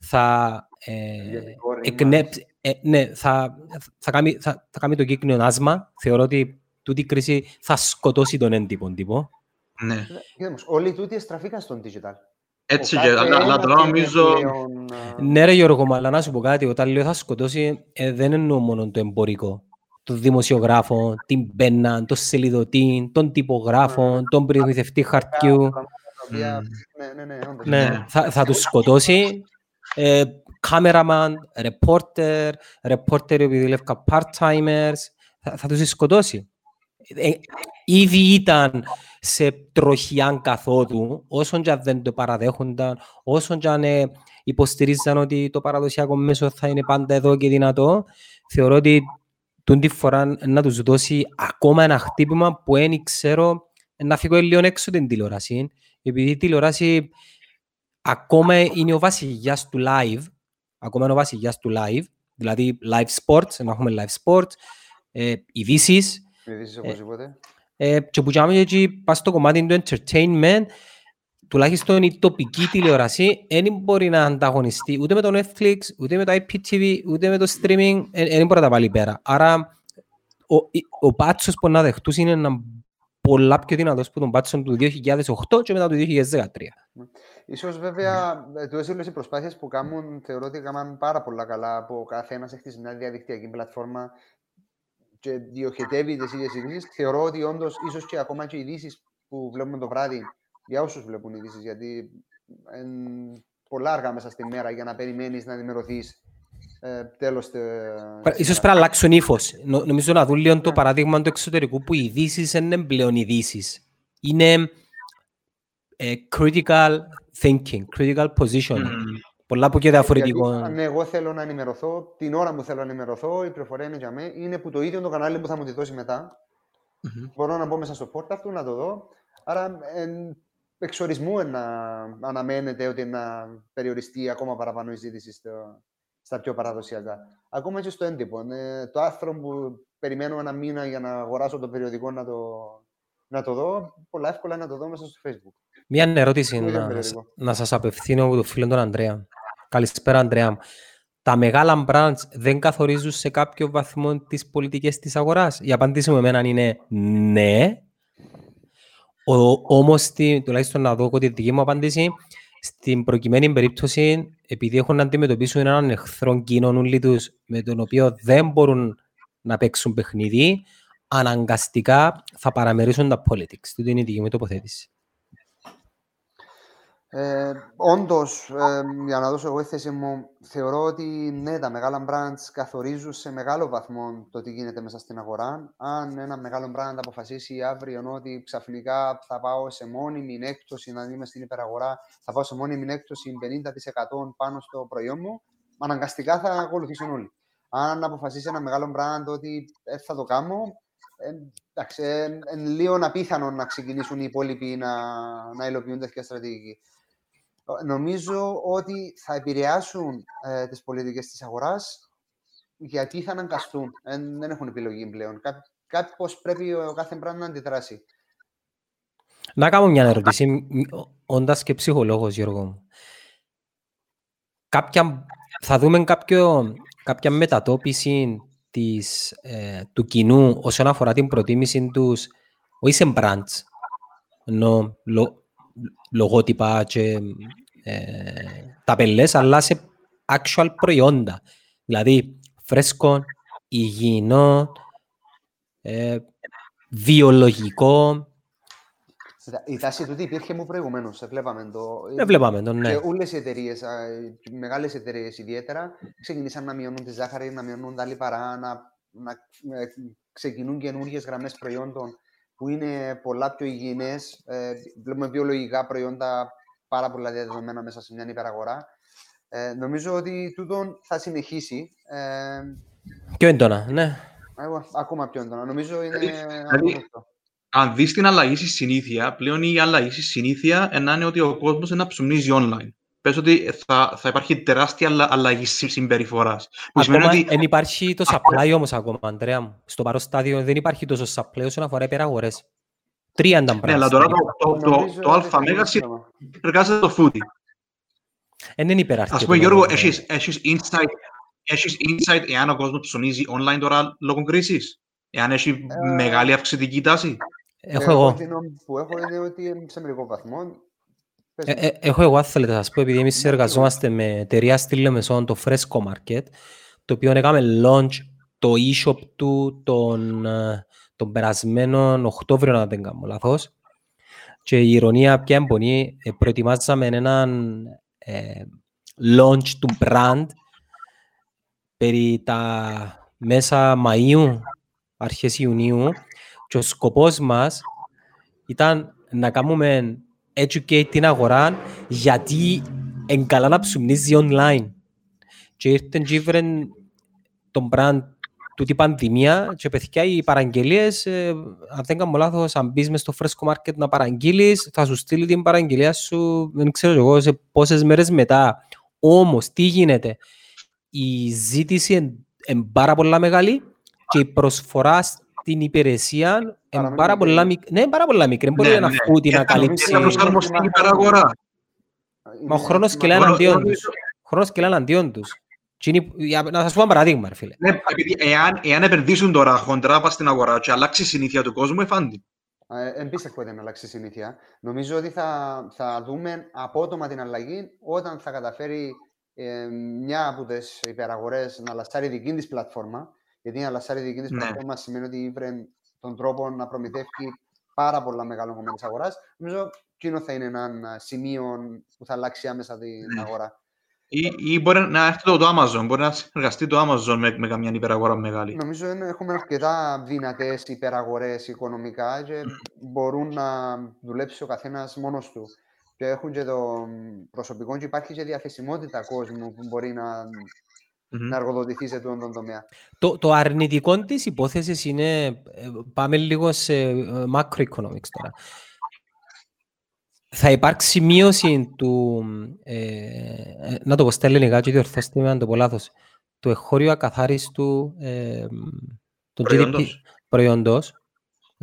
θα ε, Γενικό ρήμα. εκνέψει, ε, ναι, θα, θα, κάνει, θα, θα κάνει το κύκνιο άσμα. Θεωρώ ότι τούτη η κρίση θα σκοτώσει τον έντυπο τύπο. Ναι. Κοίτα όμως, όλοι τούτοι εστραφήκαν στον digital. Έτσι Ο και, κάθε αλλά, αλλά ένας τώρα είναι νομίζω... πλέον, α, Ναι ρε Γιώργο, αλλά να σου πω κάτι. Όταν λέω θα σκοτώσει, ε, δεν εννοώ μόνο το εμπορικό. Τον δημοσιογράφο, την πένα, τον σελιδωτή, τον τυπογράφο, τον προμηθευτή χαρτιού. πράγματα τα οποία- Μμ. Ναι, ναι, ναι, όντως. Ναι, Ναι. θα, θα τους σκοτώσει. Ε, κάμεραμαν, reporter, reporter επειδή δουλεύκα part-timers, θα, θα τους σκοτώσει. Ε, ήδη ήταν σε τροχιάν καθόδου, όσον και αν δεν το παραδέχονταν, όσον και αν ε, υποστηρίζαν ότι το παραδοσιακό μέσο θα είναι πάντα εδώ και δυνατό, θεωρώ ότι τούν τη φορά να τους δώσει ακόμα ένα χτύπημα που δεν ξέρω να φύγω λίγο έξω την τηλεόραση, επειδή η τηλεόραση ακόμα είναι ο βασιλιάς του live, ακόμα είναι ο βασιλιάς του live, δηλαδή live sports, να έχουμε live sports, ε, ειδήσεις, Ειδήσεις οπωσδήποτε. ε, και που κάνουμε εκεί πας στο κομμάτι του entertainment, τουλάχιστον η τοπική τηλεόραση δεν μπορεί να ανταγωνιστεί ούτε με το Netflix, ούτε με το IPTV, ούτε με το streaming, δεν μπορεί να τα βάλει πέρα. Άρα ο, η- ο πάτσος που να δεχτούς είναι ένα πολλά πιο δυνατός που τον πάτσο του 2008 και μετά του 2013. Ίσως βέβαια, ε, τούτες όλες οι προσπάθειες που κάνουν, θεωρώ ότι κάνουν πάρα πολλά καλά από ο καθένας έχει χτίσει μια διαδικτυακή πλατφόρμα και διοχετεύει τις ίδιες ειδήσεις. Θεωρώ ότι όντως, ίσως και ακόμα και οι ειδήσεις που βλέπουμε το βράδυ, για όσους βλέπουν ειδήσεις, γιατί είναι πολλά αργά μέσα στη μέρα για να περιμένεις να ενημερωθείς ε, τέλος... τε- Ίσως σήμερα. πρέπει να αλλάξουν ύφος. Νο- Νομίζω να δουν λίγο το παράδειγμα του εξωτερικού που οι ειδήσεις δεν είναι πλέον ειδήσεις. Είναι ε, critical thinking, critical positioning. Μμμ. Πολλά που και διαφορετικό. Γιατί αν εγώ θέλω να ενημερωθώ, την ώρα που θέλω να ενημερωθώ, η πληροφορία είναι για μένα, είναι που το ίδιο το κανάλι που θα μου τη δώσει μετά. Μμμ. Μπορώ να μπω μέσα στο πόρτα του, να το δω. Άρα, εν, εξορισμού να αναμένεται ότι να περιοριστεί ακόμα παραπάνω η ζήτηση στο, στα πιο παραδοσιακά. Ακόμα και στο έντυπο. Ε, το άρθρο που περιμένω ένα μήνα για να αγοράσω το περιοδικό να το, να το δω, πολλά εύκολα είναι να το δω μέσα στο Facebook. Μία ερώτηση Πολύ να, περιοδικό. να σας απευθύνω από το φίλο τον Ανδρέα. Καλησπέρα Ανδρέα. μου. Τα μεγάλα brands δεν καθορίζουν σε κάποιο βαθμό τις πολιτικές της αγοράς; Η απάντηση μου εμένα είναι ναι. Ο, όμως, τη- τουλάχιστον να δω εγώ τη δική μου απάντηση, στην προκειμένη περίπτωση, επειδή έχουν να αντιμετωπίσουν έναν εχθρό κοινών όλοι τους, με τον οποίο δεν μπορούν να παίξουν παιχνίδι, αναγκαστικά θα παραμερίσουν τα politics. Τούτη είναι η δική μου τοποθέτηση. Ε, Όντως, για να δώσω εγώ τη θέση μου, θεωρώ ότι ναι, τα μεγάλα brands καθορίζουν σε μεγάλο βαθμό το τι γίνεται μέσα στην αγορά. Αν ένα μεγάλο brand αποφασίσει αύριο ότι ξαφνικά θα πάω σε μόνιμη έκπτωση, να είμαι στην υπεραγορά, θα πάω σε μόνιμη έκπτωση 50% πάνω στο προϊόν μου, αναγκαστικά θα ακολουθήσουν όλοι. Αν αποφασίσει ένα μεγάλο brand ότι ε, θα το κάνω, ε, εντάξει, ε, εν λίγο απίθανο να ξεκινήσουν οι υπόλοιποι να, να υλοποιούν τέτοια στρατηγική. Ε, Νομίζω ότι θα επηρεάσουν ε, τις πολιτικές της αγοράς γιατί θα αναγκαστούν. Ε, δεν έχουν επιλογή πλέον. Κά, κάπως πρέπει ο κάθε brand να αντιδράσει. Να κάνω μια ερώτηση, μ- ω- όντας και ψυχολόγος, Γιώργο μου. Κάποια, θα δούμε κάποιο, κάποια μετατόπιση της, ε, του κοινού όσον αφορά την προτίμηση τους, όχι σε brands, ενώ λο, λογότυπα και ε, ταπελές, αλλά σε actual προϊόντα. Δηλαδή, φρέσκο, υγιεινό, ε, βιολογικό. Η τάση τούτη υπήρχε μου προηγουμένως. Βλέπαμε το. Δεν βλέπαμε τον, ναι. Και όλες οι εταιρείες, οι μεγάλες εταιρείες ιδιαίτερα, ξεκινήσαν να μειώνουν τη ζάχαρη, να μειώνουν τα λιπαρά, να, να ε, ξεκινούν καινούργιες γραμμές προϊόντων που είναι πολλά πιο υγιεινές. Ε, βλέπουμε βιολογικά προϊόντα πάρα πολλά διαδεδομένα μέσα σε μια υπεραγορά. Ε, νομίζω ότι τούτο θα συνεχίσει. Ε, Πιο έντονα, ναι. εγώ, ακόμα πιο έντονα. Νομίζω είναι Δηλαδή- αποδεκτό. Αν δεις την αλλαγή στη συνήθεια, πλέον η αλλαγή στη συνήθεια να είναι ότι ο κόσμος να ψουμνίζει online. Πες ότι θα, θα υπάρχει τεράστια αλλα- αλλαγή στη συμπεριφοράς. Που σημαίνει Ακόμα ότι δεν υπάρχει το supply όμως ακόμα, Αντρέα μου. Στο παρόν στάδιο δεν υπάρχει τόσο supply όσον αφορά υπεραγορές. Τρία ήταν Ναι, αλλά τώρα το, το, το, Νομίζω το ότι αλφα θα μέγας γίνει θέμα. εργάζεται το foodie. Δεν είναι υπεραρκετό. Ας πούμε, Γιώργο, όμως, έχεις, έχεις insight, έχεις insight εάν ο κόσμος ψωνίζει online τώρα λόγω κρίσης; Εάν έχει Ε, μεγάλη αυξητική τάση; Έχω εγώ. την γνώμη που έχω είναι ότι σε μερικό βαθμό. Πες Ε, μου. ε, έχω εγώ, αν θέλετε να σας πω, επειδή εμείς εργαζόμαστε με εταιρεία στη Λεμεσόν, το Fresco Market, το οποίο έκαμε launch το e-shop του τον, ε, τον περασμένο Οκτώβριο, αν δεν κάνω λάθος. Και η ηρωνία πια εμπονή, ε, προετοιμάζαμε έναν ε, launch του brand περί τα μέσα Μαΐου, αρχές Ιουνίου και ο σκοπός μας ήταν να κάνουμε educate την αγορά γιατί είναι καλά να ψουμνίζει online. Και ήρθαν και ήβρεν τον brand τούτη πανδημία και παιδιά οι παραγγελίες, ε, αν δεν κάνω λάθος, αν μπεις μες στο Fresco Market να παραγγείλεις, θα σου στείλει την παραγγελία σου, δεν ξέρω εγώ, σε πόσες μέρες μετά. Όμως, τι γίνεται, η ζήτηση είναι πάρα πολλά μεγάλη και η προσφορά στην υπηρεσία είναι Παραμένει πάρα πολλά μικρή. μικρή. Ναι, πάρα πολλά μικρή. Δεν μπορεί Ναι, ένα ναι. φούτι Και να θα καλύψει. Θα προσαρμοστεί η παραγορά. Μα ο χρόνος Είναι- κυλάει Εγώ- εναντίον εγώ- τους. Ο χρόνος κυλάει εναντίον τους. Και είναι- για- Να σας πω ένα παράδειγμα, ρε φίλε. Ναι, επειδή εάν, εάν επενδύσουν τώρα χοντρά πας στην αγορά και αλλάξει η συνήθεια του κόσμου, εφάντη. Ε, Εμπίστευτο ότι να αλλάξει η συνήθεια. Νομίζω ότι θα, θα δούμε απότομα την αλλαγή όταν θα καταφέρει ε, μια από τις υπεραγορές να λασάρει δική της πλατφόρμα. Γιατί να λασάρει δική τη Ναι. πλατφόρμα σημαίνει ότι ήβρε τον τρόπο να προμηθεύει πάρα πολλά μεγάλο κομμάτι της αγοράς. Νομίζω εκείνο θα είναι ένα σημείο που θα αλλάξει άμεσα την Ναι. αγορά. Ή, ή μπορεί να έρθει το, το Amazon, μπορεί να συνεργαστεί το Amazon με, με καμιά υπεραγορά μεγάλη. Νομίζω ότι έχουμε αρκετά δυνατές υπεραγορές οικονομικά και μπορούν να δουλέψει ο καθένας μόνος του. Και έχουν και το προσωπικό και υπάρχει και διαθεσιμότητα κόσμου που μπορεί να, να εργοδοτηθείς σε αυτόν τον τομέα. Το, το αρνητικό της υπόθεσης είναι, ε, πάμε λίγο σε ε, macroeconomics τώρα θα υπάρξει μείωση του, ε, να το πω στα ελληνικά και διορθώστε με αν το πω λάθος, του εχώριου ακαθάριστου ε, προϊόντος. GDP, προϊόντος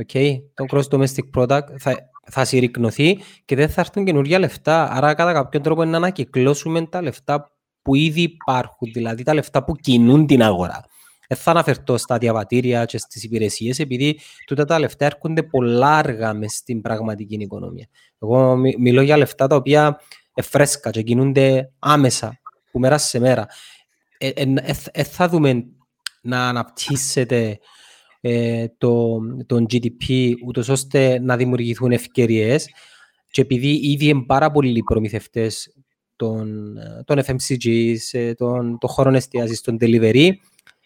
okay, το gross domestic product θα, θα συρρυκνωθεί και δεν θα έρθουν καινούργια λεφτά. Άρα κατά κάποιον τρόπο είναι να ανακυκλώσουμε τα λεφτά που ήδη υπάρχουν, δηλαδή τα λεφτά που κινούν την αγορά. Δεν θα αναφερθώ στα διαβατήρια και στις υπηρεσίες, επειδή τούτα τα λεφτά έρχονται πολλά αργά μες στην πραγματική οικονομία. Εγώ μιλώ για λεφτά τα οποία φρέσκα και κινούνται άμεσα, που μέρα σε μέρα. Ε, ε, ε, ε θα δούμε να αναπτύσσεται ε, το, το GDP ούτως ώστε να δημιουργηθούν ευκαιρίες. και επειδή ήδη είναι πάρα πολλοί προμηθευτές των, των FMCG, των, των χώρων εστιάζης, των delivery,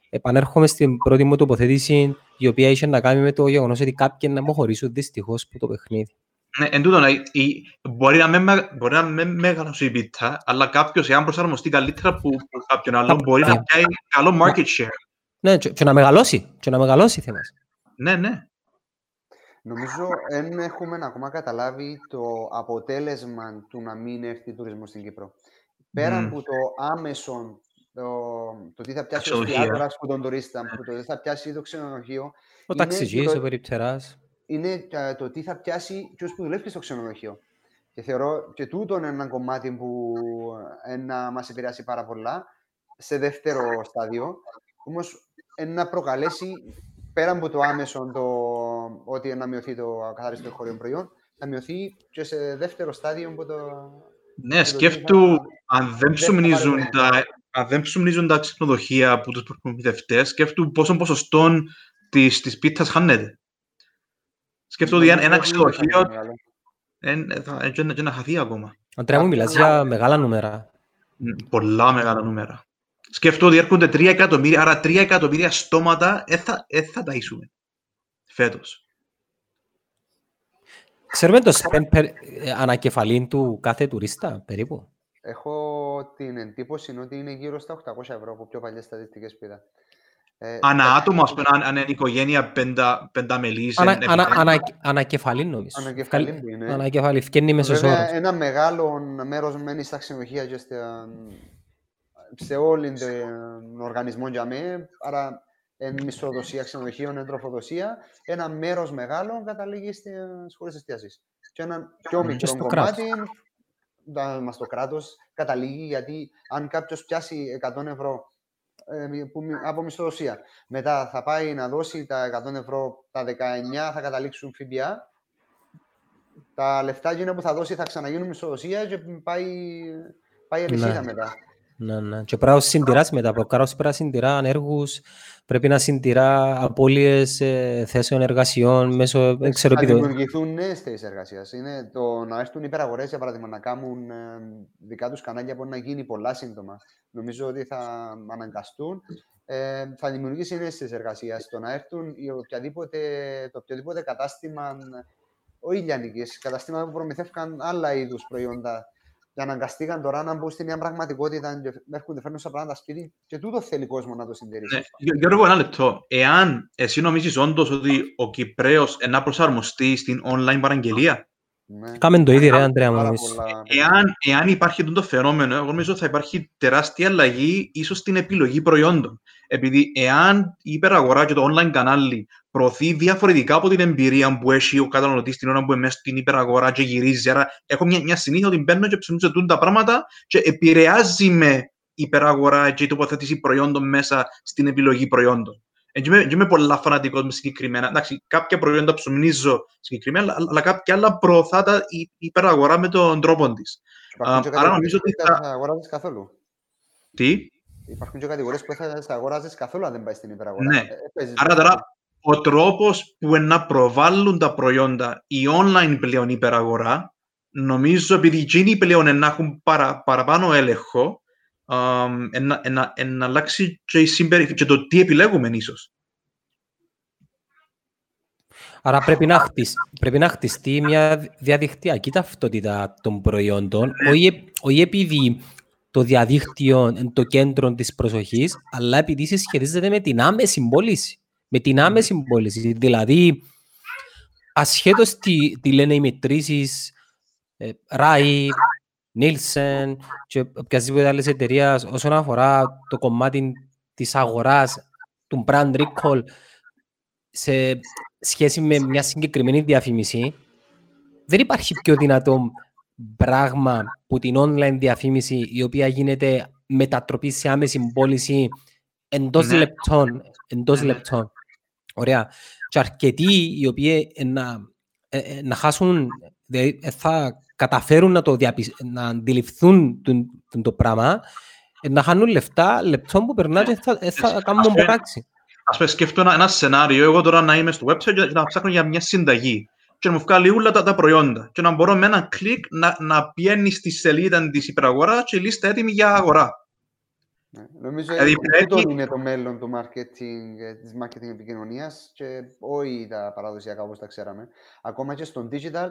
επανέρχομαι στην πρώτη μου τοποθέτηση, η οποία είχε να κάνει με το γεγονός ότι κάποιοι να αποχωρήσουν δυστυχώς από το παιχνίδι. Ναι, εν τούτο, η, μπορεί να με, μπορεί να με μεγαλώσει η πίτα, αλλά κάποιος, εάν προσαρμοστεί καλύτερα από κάποιον άλλο, μπορεί να πιάει καλό market share. Ναι, και, και να μεγαλώσει. Και να μεγαλώσει θέμα. Ναι, ναι. Νομίζω δεν έχουμε ακόμα καταλάβει το αποτέλεσμα του να μην έρθει τουρισμός στην Κύπρο. Πέρα mm. από το άμεσο το, το τι θα πιάσει ο εστιατόρας που τον τουρίστα, που το τι θα πιάσει το ξενοδοχείο. Ο ταξιτζής, ο περιπτεράς. Είναι το τι θα πιάσει και που δουλεύει στο ξενοδοχείο. Και θεωρώ και τούτο είναι ένα κομμάτι που να μας επηρεάσει πάρα πολλά σε δεύτερο στάδιο. Όμως να προκαλέσει πέρα από το άμεσο το ότι να μειωθεί το ακαθάριστο χώριο προϊόν, θα μειωθεί και σε δεύτερο στάδιο που το. Ναι, σκέφτου αν δεν ψουμνίζουν τα αν δεν ψουμνίζουν τα ξενοδοχεία από τους προμηθευτές, σκέφτομαι πόσο ποσοστό της, της πίτσας χάνεται. Σκέφτομαι ότι ένα ξενοδοχείο δεν να χαθεί ακόμα. Αντρέα μου, μιλάς για μεγάλα νούμερα. Πολλά μεγάλα νούμερα. Σκέφτομαι ότι έρχονται 3 εκατομμύρια, άρα 3 εκατομμύρια στόματα δεν θα, θα ταΐσουμε φέτος. Ξέρουμε το spend ανακεφαλήν του κάθε τουρίστα, περίπου. Έχω την εντύπωση ότι είναι γύρω στα 800 ευρώ από πιο παλιές στατιστικές που είδα. Ε, ανά άτομο, ας πούμε, αν είναι οικογένεια πέντα, πενταμελής. Ανα, ανα, ανα, ανακεφαλή νομίζω. Ανακεφαλή είναι. Ανακεφαλή, φκένει μέσος όρος. Ένα μεγάλο μέρος μένει στα ξενοδοχεία και σε όλη τον οργανισμό για μέ, άρα εν μισθοδοσία ξενοδοχείων, εν τροφοδοσία, ένα μέρος μεγάλο καταλήγει στις χώρες εστίασης. Και ένα πιο μικρό κομμάτι μας το κράτος καταλήγει γιατί αν κάποιος πιάσει 100 ευρώ ε, από μισθοδοσία, μετά θα πάει να δώσει τα 100 ευρώ, τα 19 θα καταλήξουν ΦΠΑ, τα λεφτά που θα δώσει θα ξαναγίνουν μισθοδοσία και πάει, πάει ναι. μετά. Ναι, ναι. Και πρέπει να συντηράς μετά. Από κάρος πρέπει να συντηρά ανέργους, πρέπει να συντηρά απώλειες ε, θέσεων εργασιών μέσω... Δεν ξέρω, θα δημιουργηθούν νέες θέσεις εργασίας. Είναι το να έρθουν υπεραγορές, για παράδειγμα, να κάνουν ε, δικά τους κανάλια μπορεί να γίνει πολλά σύντομα. Νομίζω ότι θα αναγκαστούν. Ε, θα δημιουργήσει νέες θέσεις εργασίας. Το να έρθουν οποιαδήποτε, το οποιοδήποτε κατάστημα, όχι ηλιανικής, καταστήματα που προμηθεύκαν άλλα είδους προϊόντα και αναγκαστήκαν τώρα να μπουν στην μια πραγματικότητα και έρχονται φέρνουν στα πράγματα σπίτι και τούτο θέλει κόσμο να το συντηρήσει. Ναι, Γιώργο, ένα λεπτό. Εάν εσύ νομίζεις όντως ότι ο Κυπρέος να προσαρμοστεί στην online παραγγελία, ναι. Κάμε το ίδιο, ρε, Αντρέα μου. Εάν, εάν υπάρχει το φαινόμενο, εγώ νομίζω ότι θα υπάρχει τεράστια αλλαγή ίσως στην επιλογή προϊόντων. Επειδή εάν η υπεραγορά και το online κανάλι προωθεί διαφορετικά από την εμπειρία που έχει ο καταναλωτής την ώρα που είναι μέσα στην υπεραγορά και γυρίζει. Άρα, έχω μια, μια συνήθεια ότι μπαίνω και ψηφίζω τα πράγματα και επηρεάζει με υπεραγορά και η τοποθέτηση προϊόντων μέσα στην επιλογή προϊόντων. Δεν είμαι πολλά φανατικός με συγκεκριμένα. Εντάξει, κάποια προϊόντα ψουμνίζω συγκεκριμένα, αλλά κάποια άλλα προωθά τα υπεραγορά με τον τρόπο της. Άρα νομίζω ότι θα... αγοράζεις καθόλου. Τι; Υπάρχουν και κατηγορίες που θα αγοράζεις καθόλου αν δεν πάει στην υπεραγορά. Ναι. Ε, Άρα τώρα ο τρόπος που να προβάλλουν τα προϊόντα η online πλέον υπεραγορά, νομίζω επειδή εκείνοι πλέον να έχουν παρα, παραπάνω έλεγχο, αμ, εν- εν- εν αλλάξει και, η συμπερι... και το τι επιλέγουμε ίσως. Άρα πρέπει να, χτισ... πρέπει να χτιστεί μια διαδικτυακή ταυτότητα των προϊόντων, όχι, ε- όχι επειδή το διαδίκτυο είναι το κέντρο της προσοχής, αλλά επειδή συσχετίζεται με την άμεση πώληση. Με την άμεση πώληση. Δηλαδή, ασχέτως τι, τι λένε οι μετρήσεις, ε, Rai, Nielsen και οποιασδήποτε άλλες εταιρείας όσον αφορά το κομμάτι της αγοράς, του brand recall, σε σχέση με μια συγκεκριμένη διαφήμιση, δεν υπάρχει πιο δυνατό πράγμα που την online διαφήμιση η οποία γίνεται μετατροπή σε άμεση πώληση εντός Ναι. λεπτών. Εντός Ναι, ναι. λεπτών. Ωραία. Και αρκετοί οι οποίοι ε, να, ε, ε, να χάσουν, δηλαδή, ε, θα καταφέρουν να, το διαπι... να αντιληφθούν το, το, το πράγμα, ε, να χάνουν λεφτά, λεπτών που περνά και θα, ε, θα Ας κάνουν πούμε, πράξη. Ας πούμε, σκέφτω ένα, ένα σενάριο, εγώ τώρα να είμαι στο website και να ψάχνω για μια συνταγή και να μου βγάλει όλα τα, τα προϊόντα και να μπορώ με ένα κλικ να, να πιένει στη σελίδα της υπεραγοράς και η λίστα έτοιμη για αγορά. Ναι. Νομίζω Δηλαδή, ότι πρέπει- τούτο είναι το μέλλον του marketing, ε, της marketing επικοινωνίας και όχι τα παραδοσιακά όπως τα ξέραμε. Ακόμα και στο digital,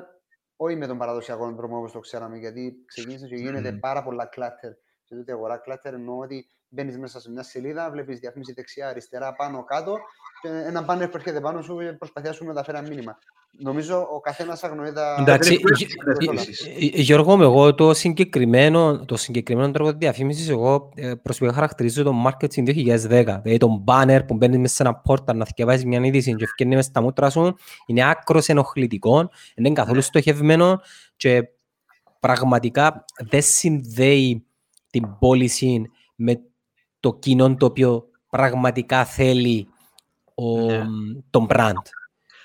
όχι με τον παραδοσιακό τρόπο όπως το ξέραμε, γιατί ξεκίνησε και γίνεται Μμμ. πάρα πολλά clutter. Σε τούτη αγορά clutter εννοώ ότι μπαίνεις μέσα σε μια σελίδα, βλέπεις διαφήμιση δεξιά, αριστερά, πάνω, κάτω και ένα banner που έρχεται πάνω σου και προσπαθεί να σου μεταφέρει ένα μήνυμα. Νομίζω ο καθένας αγνοεί τα... Εντάξει, δεν Γε- πρέπει όλα. επίσης. Ε, ε, Γιώργο, μου, εγώ το συγκεκριμένο, το συγκεκριμένο τρόπο διαφήμισης, εγώ ε, προσωπικά χαρακτηρίζω το marketing 2010. Δηλαδή το banner που μπαίνει μέσα σε ένα πόρτα να θυκευάζεις μια είδηση και ευκαιρνεί μέσα στα μούτρα σου, είναι άκρος ενοχλητικό, δεν είναι καθόλου Ναι. στοχευμένο και πραγματικά δεν συνδέει την πώληση με το κοινό το οποίο πραγματικά θέλει ο, Ναι. τον brand.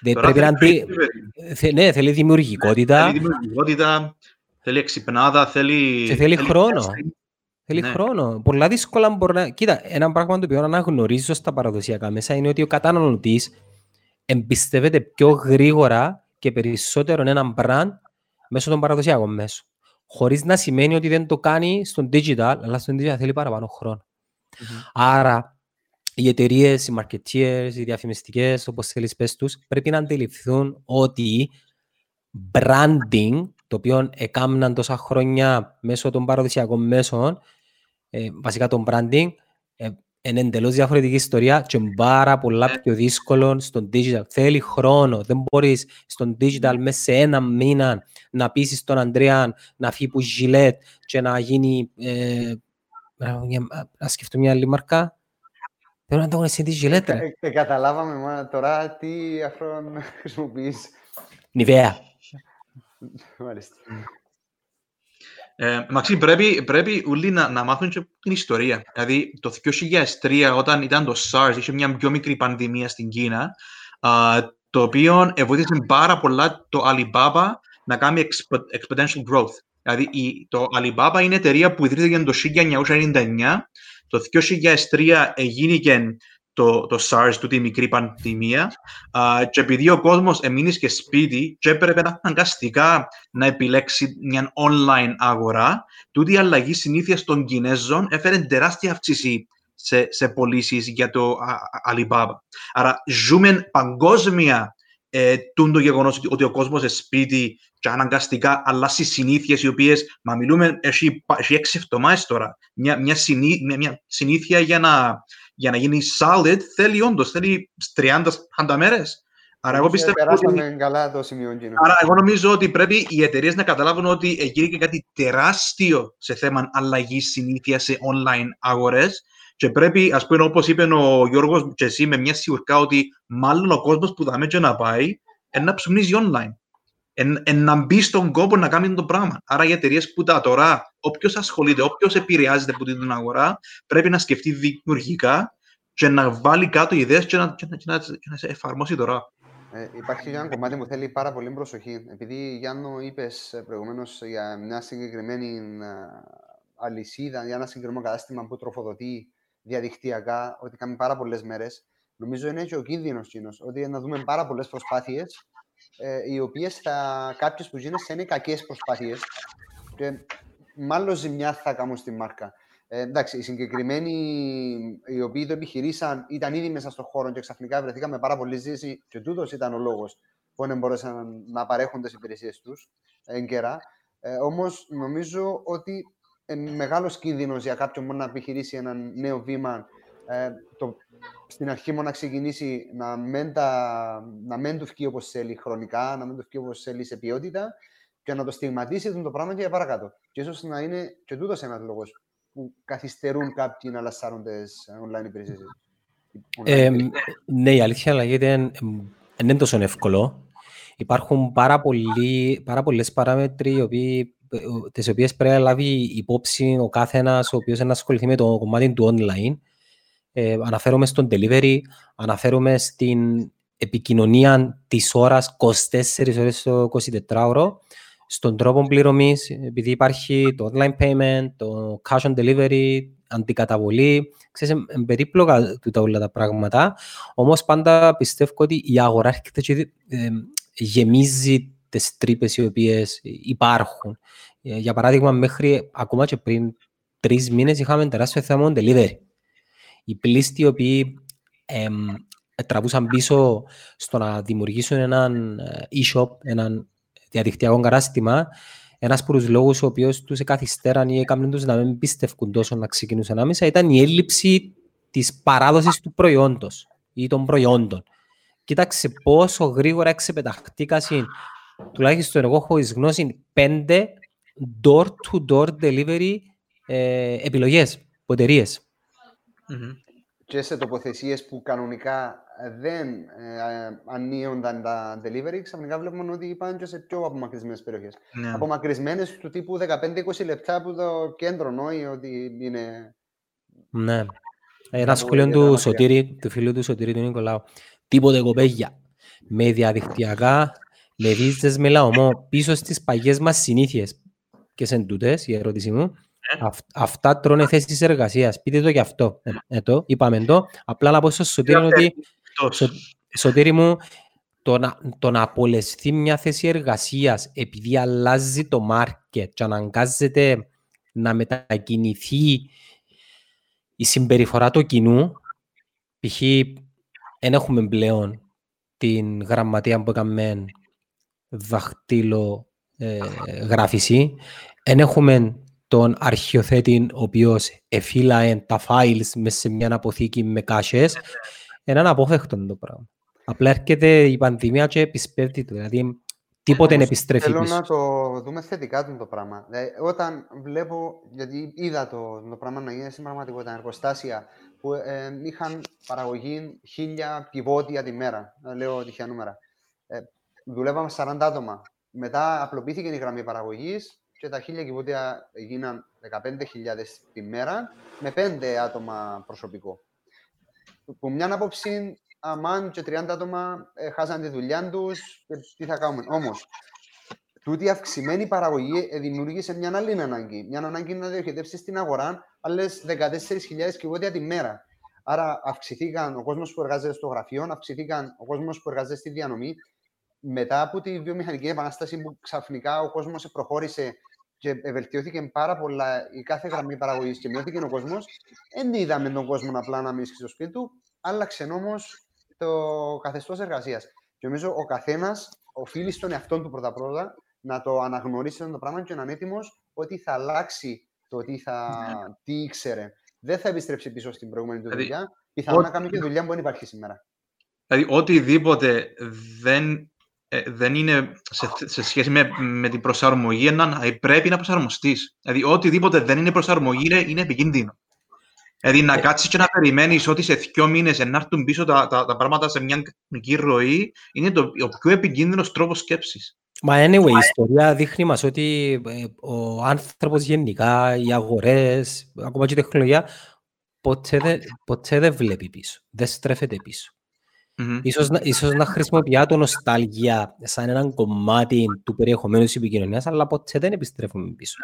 Δεν Τώρα πρέπει να θέλει αντι- creativity, θε- ναι, θέλει δημιουργικότητα. Θέλει δημιουργικότητα, θέλει εξυπνάδα, θέλει... Και θέλει χρόνο. testing. Θέλει Ναι. χρόνο. Πολλά δύσκολα μπορεί να... Κοίτα, ένα πράγμα το οποίο αναγνωρίζω στα παραδοσιακά μέσα είναι ότι ο καταναλωτής εμπιστεύεται πιο γρήγορα και περισσότερο έναν brand μέσω των παραδοσιακών μέσων. Χωρίς να σημαίνει ότι δεν το κάνει στον digital, αλλά στον digital θέλει παραπάνω χρόνο. Μμμ. Άρα, οι εταιρείες, οι marketeers, οι διαφημιστικές, όπως θέλεις πες τους, πρέπει να αντιληφθούν ότι branding, το οποίο έκαναν τόσα χρόνια μέσω των παραδοσιακών μέσων, ε, βασικά το branding, ε, είναι εντελώς διαφορετική ιστορία και είναι πάρα πολλά Ναι. πιο δύσκολο στο digital. Θέλει χρόνο. Δεν μπορείς στο digital μέσα σε ένα μήνα να πείσεις τον Ανδρέα να φύγει που γιλέτ και να γίνει... Ε, να- μια- να σκεφτώ μια άλλη μάρκα. Πρέπει να το γνωρίσει τη γιλέτ, ρε. Ε, ε, καταλάβαμε μα, τώρα τι αφρόν χρησιμοποιείς. Νιβαία. Μάλιστα. Ε, Μαξί, πρέπει, πρέπει όλοι να, να μάθουν και την ιστορία. Δηλαδή, το 2003, όταν ήταν το SARS, είχε μια πιο μικρή πανδημία στην Κίνα, α, το οποίο βοήθησε πάρα πολλά το Alibaba να κάνει expo- exponential growth. Δηλαδή, η, το Alibaba είναι εταιρεία που ιδρύθηκε το 1999. Το 2003 έγινε το, το SARS, τούτη η μικρή πανδημία. Α, και επειδή ο κόσμος εμείνει και σπίτι και έπρεπε να αναγκαστικά να επιλέξει μια online αγορά, τούτη η αλλαγή συνήθειας των Κινέζων έφερε τεράστια αύξηση σε, σε πωλήσεις για το α, α, Alibaba. Άρα ζούμε παγκόσμια ε, τούν το γεγονός ότι, ότι ο κόσμος είναι σπίτι και αναγκαστικά αλλάσει συνήθειες οι οποίες, μα μιλούμε, έχει, πα- έχει έξι εβδομάδες τώρα. Μια, μια, συνή, μια, μια συνήθεια για να, για να γίνει solid θέλει όντως, θέλει 30-40 μέρες. Άρα εγώ Νομίζω πιστεύω ότι... Περάσαμε καλά το σημείο εκείνο. Άρα, εγώ νομίζω ότι πρέπει οι εταιρείες να καταλάβουν ότι έγινε και κάτι τεράστιο σε θέμα αλλαγής συνήθεια σε online αγορές. Και πρέπει, ας πούμε, όπως είπε ο Γιώργος και εσύ, με μια σιγουριά ότι μάλλον ο κόσμος που θα μέτια να πάει, είναι να ψουμνίζει online. Εν, εν να μπει στον κόπο να κάνει το πράγμα. Άρα, οι εταιρείες που τα τώρα, όποιος ασχολείται, όποιος επηρεάζεται από την αγορά, πρέπει να σκεφτεί δημιουργικά και να βάλει κάτω ιδέες και να, και να, και να, και να σε εφαρμόσει τώρα. Ε, υπάρχει και ένα κομμάτι που θέλει πάρα πολύ προσοχή. Επειδή, Γιάννο, είπες προηγουμένως για μια συγκεκριμένη ε, αλυσίδα, για ένα συγκεκριμένο κατάστημα που τροφοδοτεί διαδικτυακά, ότι κάνει πάρα πολλές μέρες, νομίζω είναι και ο κίνδυνος κοινό. Ότι να δούμε πάρα πολλές προσπάθειες, ε, οι οποίες κάποιες που γίνονται θα είναι κακές προσπάθειες και μάλλον ζημιά θα κάνουν στη μάρκα. Ε, εντάξει, οι συγκεκριμένοι οι οποίοι το επιχειρήσαν ήταν ήδη μέσα στον χώρο και ξαφνικά βρεθήκαμε πάρα πολύ ζήση και τούτος ήταν ο λόγος που δεν μπορούσαν να παρέχουν τις υπηρεσίες τους έγκαιρα. Ε, Όμως νομίζω ότι είναι μεγάλο κίνδυνο για κάποιον που να επιχειρήσει ένα νέο βήμα. Ε, το, στην αρχή μόνο να ξεκινήσει να μην, τα, να μην του βγει όπω θέλει χρονικά, να μην του βγει όπω θέλει σε ποιότητα και να το στιγματίσει το πράγμα και για παρακάτω. Και ίσω να είναι και τούτο ένα λόγο που καθυστερούν κάποιοι να λασσάρουν τι online υπηρεσίε. Ε, ναι, η αλήθεια λέγεται δεν είναι τόσο εύκολο. Υπάρχουν πάρα, πολλοί, πάρα πολλές παράμετροι οι οποίοι τις οποίες πρέπει να λάβει υπόψη ο κάθε ένας ο οποίος να ασχοληθεί με το κομμάτι του online. Ε, αναφέρομαι στον delivery, αναφέρομαι στην επικοινωνία της ώρας 24 ώρες το 24ωρο, στον τρόπο πληρωμής, επειδή υπάρχει το online payment, το cash on delivery, αντικαταβολή. Ξέρεις, είναι περίπλοκα τούτα όλα τα πράγματα. Όμως πάντα πιστεύω ότι η αγορά έρχεται και ε, γεμίζει τις τρύπες οι οποίες υπάρχουν. Ε, για παράδειγμα, μέχρι ακόμα και πριν τρεις μήνες είχαμε τεράστιο θέμα delivery. Οι πλήστοι οι οποίοι ε, τραβούσαν πίσω στο να δημιουργήσουν έναν ε, e-shop, έναν διαδικτυακό κατάστημα, ένας από τους λόγους ο οποίος τους εκαθυστέραν ή έκαναν τους να μην πίστευκουν τόσο να ξεκινούσαν άμεσα ήταν η έλλειψη της παράδοσης του προϊόντος ή των προϊόντων. Κοίταξε πόσο γρήγορα εξεπεταχτήκασαν, τουλάχιστον εγώ έχω γνώση, πέντε door-to-door delivery ε, επιλογές από εταιρείε. Mm-hmm. Και σε τοποθεσίες που κανονικά δεν ε, ανοίγονταν τα delivery, ξαφνικά βλέπουμε ότι πάνε και σε πιο απομακρυσμένες περιοχές. Ναι. Απομακρυσμένες του τύπου 15-20 λεπτά από το κέντρο, νόη ότι είναι. Ναι. Ένας σχολείο του Σωτήρη, του φίλου του Σωτήρη του Νικολάου. Τίποτε κοπέγια. Με διαδικτυακά, με βίζε με λαομό, πίσω στις παγιές μας συνήθειες. Και σε τούτε, η ερώτησή μου, ε. αυτά τρώνε θέσεις εργασίας. Πείτε το γι' αυτό. Ε, ε, το, είπαμε το. Απλά να πω στο Σωτήρη ότι Σω, Σωτήρη μου, το να, το να απολεσθεί μια θέση εργασίας επειδή αλλάζει το μάρκετ και αναγκάζεται να μετακινηθεί η συμπεριφορά του κοινού, π.χ. δεν έχουμε πλέον την γραμματεία που έκαμε δαχτύλο ε, γράφηση, δεν έχουμε τον αρχιοθέτη ο οποίος εφύλαε τα files μέσα σε μια αποθήκη με κάσες είναι αναπόφευκτο το πράγμα. Απλά έρχεται η πανδημία και επισπεύδει το. Δηλαδή, τίποτε δεν επιστρέφει Θέλω πίσω. να το δούμε θετικά το πράγμα. Δηλαδή, όταν βλέπω, γιατί είδα το, το πράγμα να γίνει στην πραγματικότητα, εργοστάσια που ε, είχαν παραγωγή χίλια πιβότια τη μέρα, λέω τυχαία νούμερα. Ε, δουλεύαμε 40 άτομα. Μετά απλοποιήθηκε η γραμμή παραγωγής και τα χίλια κυβότια έγιναν 15.000 τη μέρα με 5 άτομα προσωπικό που μια άποψη, αμάν και 30 άτομα ε, χάσαν τη δουλειά τους και τι θα κάνουμε. Όμως, τούτη αυξημένη παραγωγή ε, δημιούργησε μια άλλη ανάγκη. Μια ανάγκη να διοχετεύσει στην αγορά άλλες 14.000 κυβότια τη μέρα. Άρα, αυξηθήκαν ο κόσμος που εργάζεται στο γραφείο, αυξηθήκαν ο κόσμος που εργάζεται στη διανομή. Μετά από τη βιομηχανική επανάσταση που ξαφνικά ο κόσμος προχώρησε και βελτιώθηκε πάρα πολλά η κάθε γραμμή παραγωγής και μειώθηκε ο κόσμος, δεν είδαμε τον κόσμο απλά να μείνει στο σπίτι του, άλλαξε όμω το καθεστώς εργασίας. Και νομίζω ο καθένας οφείλει στον εαυτό του πρώτα-πρώτα να το αναγνωρίσει το πράγμα και να είναι έτοιμος ότι θα αλλάξει το τι, θα, ναι. τι ήξερε. Δεν θα επιστρέψει πίσω στην προηγούμενη του δηλαδή, δουλειά. Πιθανόν να κάνει και δουλειά που δεν υπάρχει σήμερα. Δηλαδή, οτιδήποτε δεν ε, δεν είναι σε, σε σχέση με, με την προσαρμογή, έναν, πρέπει να προσαρμοστείς. Δηλαδή, οτιδήποτε δεν είναι προσαρμογή είναι, είναι επικίνδυνο. Δηλαδή, να ε. κάτσεις και να περιμένεις ότι σε δύο μήνες να έρθουν πίσω τα, τα, τα, πράγματα σε μια κανονική ροή είναι το, ο πιο επικίνδυνος τρόπος σκέψης. Μα anyway, η ιστορία δείχνει μας ότι ε, ο άνθρωπος γενικά, οι αγορές, ακόμα και η τεχνολογία, ποτέ δεν, ποτέ δεν βλέπει πίσω. Δεν στρέφεται πίσω. Mm-hmm. Ίσως, ίσως να χρησιμοποιεί το νοστάλγια σαν έναν κομμάτι του περιεχομένου της επικοινωνίας, αλλά ποτέ δεν επιστρέφουμε πίσω.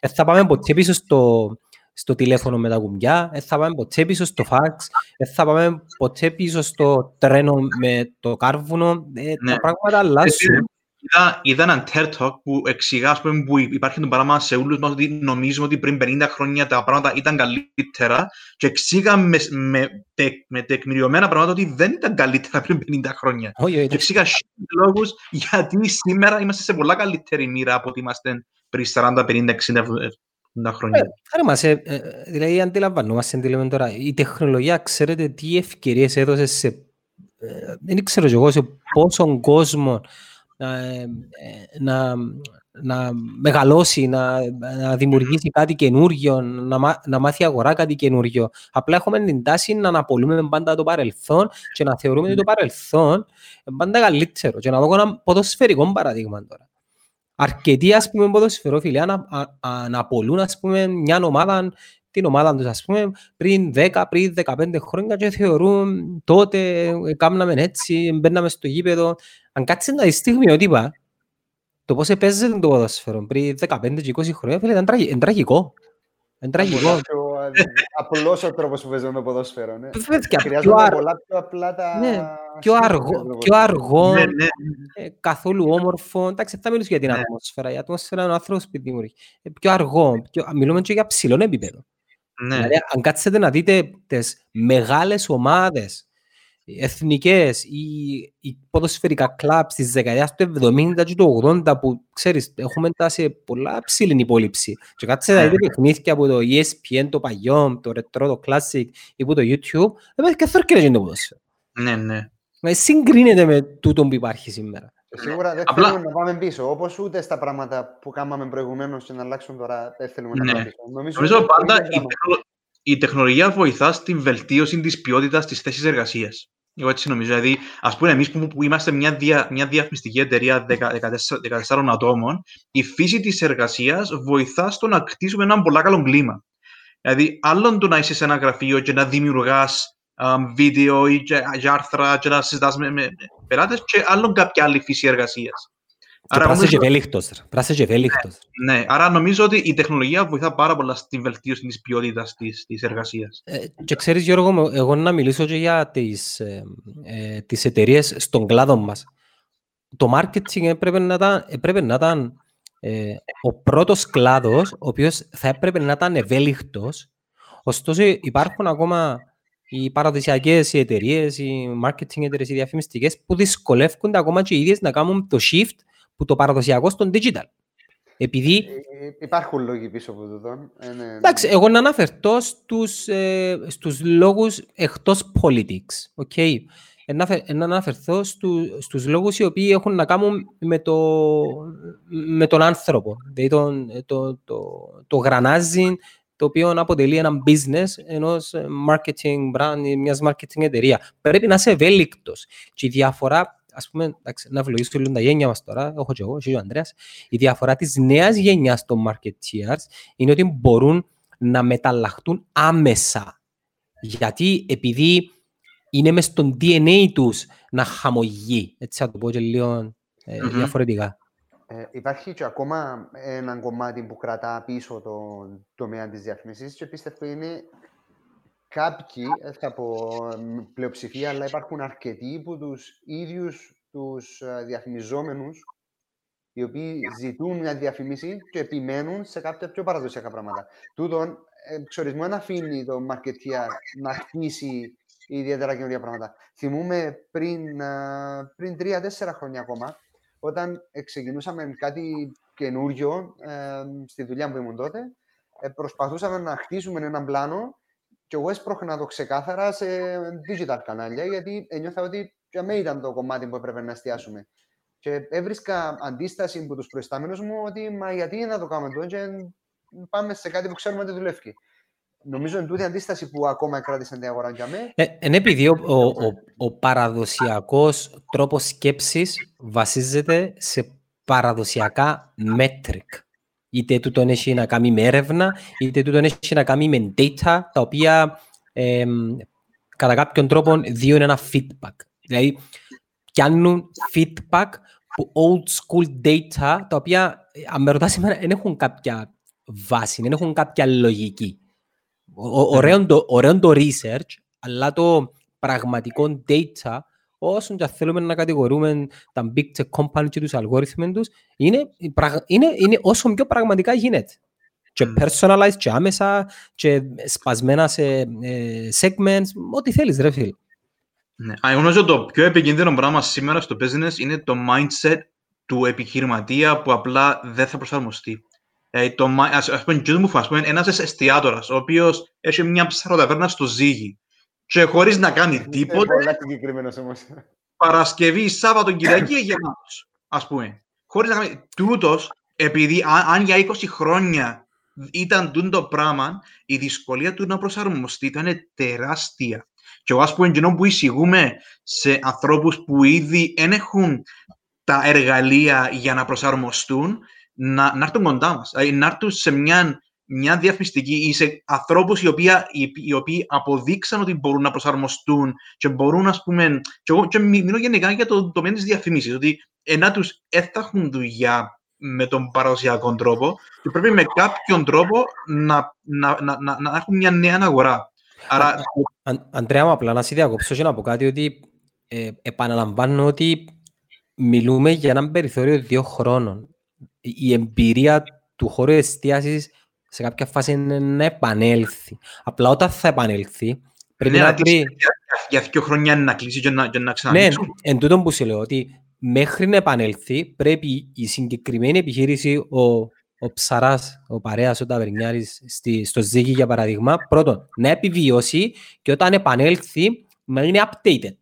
Δεν θα πάμε ποτέ πίσω στο, στο τηλέφωνο με τα κουμπιά, δεν θα πάμε ποτέ πίσω στο φάξ, δεν θα πάμε ποτέ πίσω στο τρένο με το κάρβουνο. Ε, ναι. Τα πράγματα αλλάζουν. Είδα, είδα έναν TED Talk που εξηγά ας πούμε, που υπάρχει το πράγμα σε όλους μας ότι νομίζουμε ότι πριν 50 χρόνια τα πράγματα ήταν καλύτερα και εξήγα με, με, τε, με τεκμηριωμένα πράγματα ότι δεν ήταν καλύτερα πριν 50 χρόνια. Όχι, όχι, Και εξήγα λόγους γιατί σήμερα είμαστε σε πολλά καλύτερη μοίρα από ότι είμαστε πριν 40, 50, 60, 70 χρόνια. Άρα μας, ε, ε, δηλαδή αντιλαμβανόμαστε τι λέμε τώρα. Η τεχνολογία, ξέρετε τι ευκαιρίες έδωσε σε... ε, δεν ξέρω κι εγώ σε πόσον κόσμο να, ε, ε, να, να μεγαλώσει, να, να δημιουργήσει κάτι καινούργιο, να, μά- να μάθει η αγορά κάτι καινούργιο. Απλά έχουμε την τάση να αναπολούμε πάντα το παρελθόν και να θεωρούμε ότι το παρελθόν είναι πάντα καλύτερο. Και να δω ένα ποδοσφαιρικό παραδείγμα τώρα. Αρκετοί, ας πούμε, ποδοσφαιρόφιλοι ανα, α, αναπολούν, ας πούμε, μια ομάδα, την ομάδα τους, ας πούμε, πριν 10, πριν 15 χρόνια και θεωρούν τότε ε, κάμναμε έτσι, μπαίναμε στο γήπεδο. Αν κάτσεις να δεις στιγμιότυπα, το πώς παίζεται το ποδοσφαίρο πριν 15 και 20 χρόνια, φίλε, ήταν τραγι- είναι τραγικό. Είναι τραγικό. Πολλά πιο, ε, Απλός ο τρόπος που παίζουν το ποδόσφαιρο. Ναι. Παιδιά, πιο, Χρειάζονται αρ- πολλά πιο απλά τα... Ναι, πιο στοιχεία αργό, για το πιο ποδόσφαιρο. αργό, Ναι, ναι, ε, καθόλου όμορφο. Εντάξει, δεν θα μιλήσω για την Ναι. ατμόσφαιρα. Η ατμόσφαιρα είναι ο άνθρωπος που τη δημιουργεί. Ε, Πιο αργό, πιο, μιλούμε και για ψηλό επίπεδο. Ναι. Δηλαδή, αν κάτσετε να δείτε τις μεγάλες ομάδες, οι εθνικές ή, ή ποδοσφαιρικά κλαμπ στις δεκαετίες του 70 και του 80 που, ξέρεις, έχουμε τα σε πολλά ψηλή υπόλοιψη. Και κάτσετε να Ναι. δείτε παιχνίδια από το E ESPN, το παλιό, το retro, το classic ή από το YouTube, δεν και θόρκεται το ποδόσφαιρο. ναι, ναι. Μα συγκρίνεται με τούτο που υπάρχει σήμερα. Σίγουρα δεν Απλά- θέλουμε να πάμε πίσω. Όπως ούτε στα πράγματα που κάναμε προηγουμένως και να αλλάξουν τώρα δεν θέλουμε να Ναι. πάμε πίσω. Νομίζω, Νομίζω είναι πάντα το ίδιο η, πράγμα. τεχνο- η τεχνολογία βοηθά στην βελτίωση της ποιότητας της θέσης εργασίας. Εγώ έτσι νομίζω. Δηλαδή, ας πούμε, εμείς που, που είμαστε μια, δια, μια διαφημιστική εταιρεία 10 14, 14 ατόμων, η φύση της εργασίας βοηθά στο να κτίσουμε ένα πολύ καλό κλίμα. Δηλαδή, άλλον το να είσαι σε ένα γραφείο και να δημιουργάς βίντεο ή και, και άρθρα και να συζητάς με, με πελάτες, και άλλον κάποια άλλη φύση εργασίας. Και πράσε και ευέλικτος. ρε. Πράσε και ευέλικτος. Ναι, άρα νομίζω ότι η τεχνολογία βοηθά πάρα πολλά στην βελτίωση της ποιότητας της, της εργασίας. Ε, Και ξέρεις Γιώργο, μου, εγώ να μιλήσω και για τις, ε, ε, τις εταιρείες στον κλάδο μας. Το marketing έπρεπε να ήταν, έπρεπε να ήταν ε, ο πρώτος κλάδος, ο οποίος θα έπρεπε να ήταν ευέλικτος. Ωστόσο υπάρχουν ακόμα οι παραδοσιακές οι εταιρείες, οι marketing εταιρείες, οι διαφημιστικές, που δυσκολεύονται ακόμα και οι ίδιες να κάνουν το shift που το παραδοσιακό στον digital. Επειδή Ε, ε, Υπάρχουν λόγοι πίσω από τούτο. Ε, ναι, ναι. Εντάξει, εγώ να αναφερθώ στους, ε, στους λόγους εκτός politics, okay. Ε, να, αφε- ε, να αναφερθώ στου, στους λόγους οι οποίοι έχουν να κάνουν με, το, με τον άνθρωπο, δηλαδή τον, ε, το, το, το γρανάζι το οποίο αποτελεί ένα business ενός ε, marketing brand ή μιας marketing εταιρεία. Πρέπει να είσαι ευέλικτος. Και η διαφορά, ας πούμε, εντάξει, να ευλογήσω λίγο τα γένια μας τώρα, έχω και εγώ, εσύ και ο Ανδρέας, η διαφορά της νέας γενιάς των marketeers είναι ότι μπορούν να μεταλλαχτούν άμεσα. Γιατί επειδή είναι μες στο DNA τους να χαμογεί, έτσι θα το πω και λίγο ε, Μμμ. διαφορετικά. Ε, υπάρχει και ακόμα ένα κομμάτι που κρατά πίσω το τομέα της διαφήμισης και πιστεύω είναι κάποιοι, δεν θα πω μ, πλειοψηφία, αλλά υπάρχουν αρκετοί που τους ίδιους τους ε, διαφημιζόμενους οι οποίοι ζητούν μια διαφήμιση και επιμένουν σε κάποια πιο παραδοσιακά πράγματα. Τούτον, εξορισμό να αφήνει το marketeer να χτίσει ιδιαίτερα καινούργια πράγματα. Θυμούμε πριν, α, πριν τρία-τέσσερα χρόνια ακόμα, όταν ε, ξεκινούσαμε κάτι καινούριο ε, στη δουλειά που ήμουν τότε, ε, προσπαθούσαμε να χτίσουμε έναν πλάνο και εγώ έσπρωχνα το ξεκάθαρα σε digital κανάλια, γιατί ένιωθα ότι για μένα ήταν το κομμάτι που έπρεπε να εστιάσουμε. Και έβρισκα αντίσταση από τους προϊστάμενους μου ότι μα γιατί να το κάνουμε τώρα και πάμε σε κάτι που ξέρουμε ότι δουλεύει. Νομίζω είναι τούτη αντίσταση που ακόμα κράτησε την αγορά για μένα. Ε, είναι επειδή ο, ο, ο, ο παραδοσιακός τρόπος σκέψης βασίζεται σε παραδοσιακά metric. Είτε τούτον έχει να κάνει με έρευνα, είτε τούτον έχει να κάνει με data, τα οποία ε, κατά κάποιον τρόπο δίνουν ένα feedback. Δηλαδή, πιάνουν feedback που old school data, τα οποία, ε, αν με ρωτάς εμένα, δεν έχουν κάποια βάση, δεν έχουν κάποια λογική. Ο- ο- Ωραίο το, ωραίο το research, αλλά το πραγματικό data όσον και θέλουμε να κατηγορούμε τα big tech company και τους αλγόριθμους τους, είναι, είναι, είναι όσο πιο πραγματικά γίνεται. Και personalized και άμεσα και σπασμένα σε ε, segments, ό,τι θέλεις ρε φίλε. Ναι. Εγώ νομίζω το πιο επικίνδυνο πράγμα σήμερα στο business είναι το mindset του επιχειρηματία που απλά δεν θα προσαρμοστεί. Ε, το, ας, ας πούμε, μου ας πούμε, ένας εστιατόρας, ο οποίος έχει μια ψαροταβέρνα στο Ζήγη και χωρίς να κάνει τίποτε, Παρασκευή, Σάββατο, Κυριακή, γεμάτος, ας πούμε. Χωρίς να κάνει... Τούτος, επειδή αν, αν για 20 χρόνια ήταν τούτο το πράγμα, η δυσκολία του να προσαρμοστεί ήταν τεράστια. Και εγώ, ας πούμε, κοινό που εισηγούμε σε ανθρώπους που ήδη δεν έχουν τα εργαλεία για να προσαρμοστούν, να, να έρθουν κοντά μας. Δηλαδή, να έρθουν σε μια, μια διαφημιστική ή σε ανθρώπους οι, οποίοι, οι, οι οποίοι αποδείξαν ότι μπορούν να προσαρμοστούν και μπορούν, ας πούμε, και εγώ και μιλώ γενικά για το τομέα της διαφημίσης, ότι να τους έχουν δουλειά με τον παραδοσιακό τρόπο και πρέπει με κάποιον τρόπο να, να, να, να, να έχουν μια νέα αγορά. Άρα... Αντρέα μου, απλά να σε διακόψω και να πω κάτι ότι ε, επαναλαμβάνω ότι μιλούμε για έναν περιθώριο δύο χρόνων. Η εμπειρία του χώρου εστίασης σε κάποια φάση είναι να επανέλθει. Απλά όταν θα επανέλθει, πρέπει ναι, να βρει... Για, για δύο χρόνια να κλείσει και να, και να ξανανοίξει. Ναι, εν τούτο που σου λέω, ότι μέχρι να επανέλθει πρέπει η συγκεκριμένη επιχείρηση, ο, ο ψαράς, ο παρέας, ο ταβερνιάρης στο Ζήγη για παράδειγμα, πρώτον, να επιβιώσει και όταν επανέλθει να είναι updated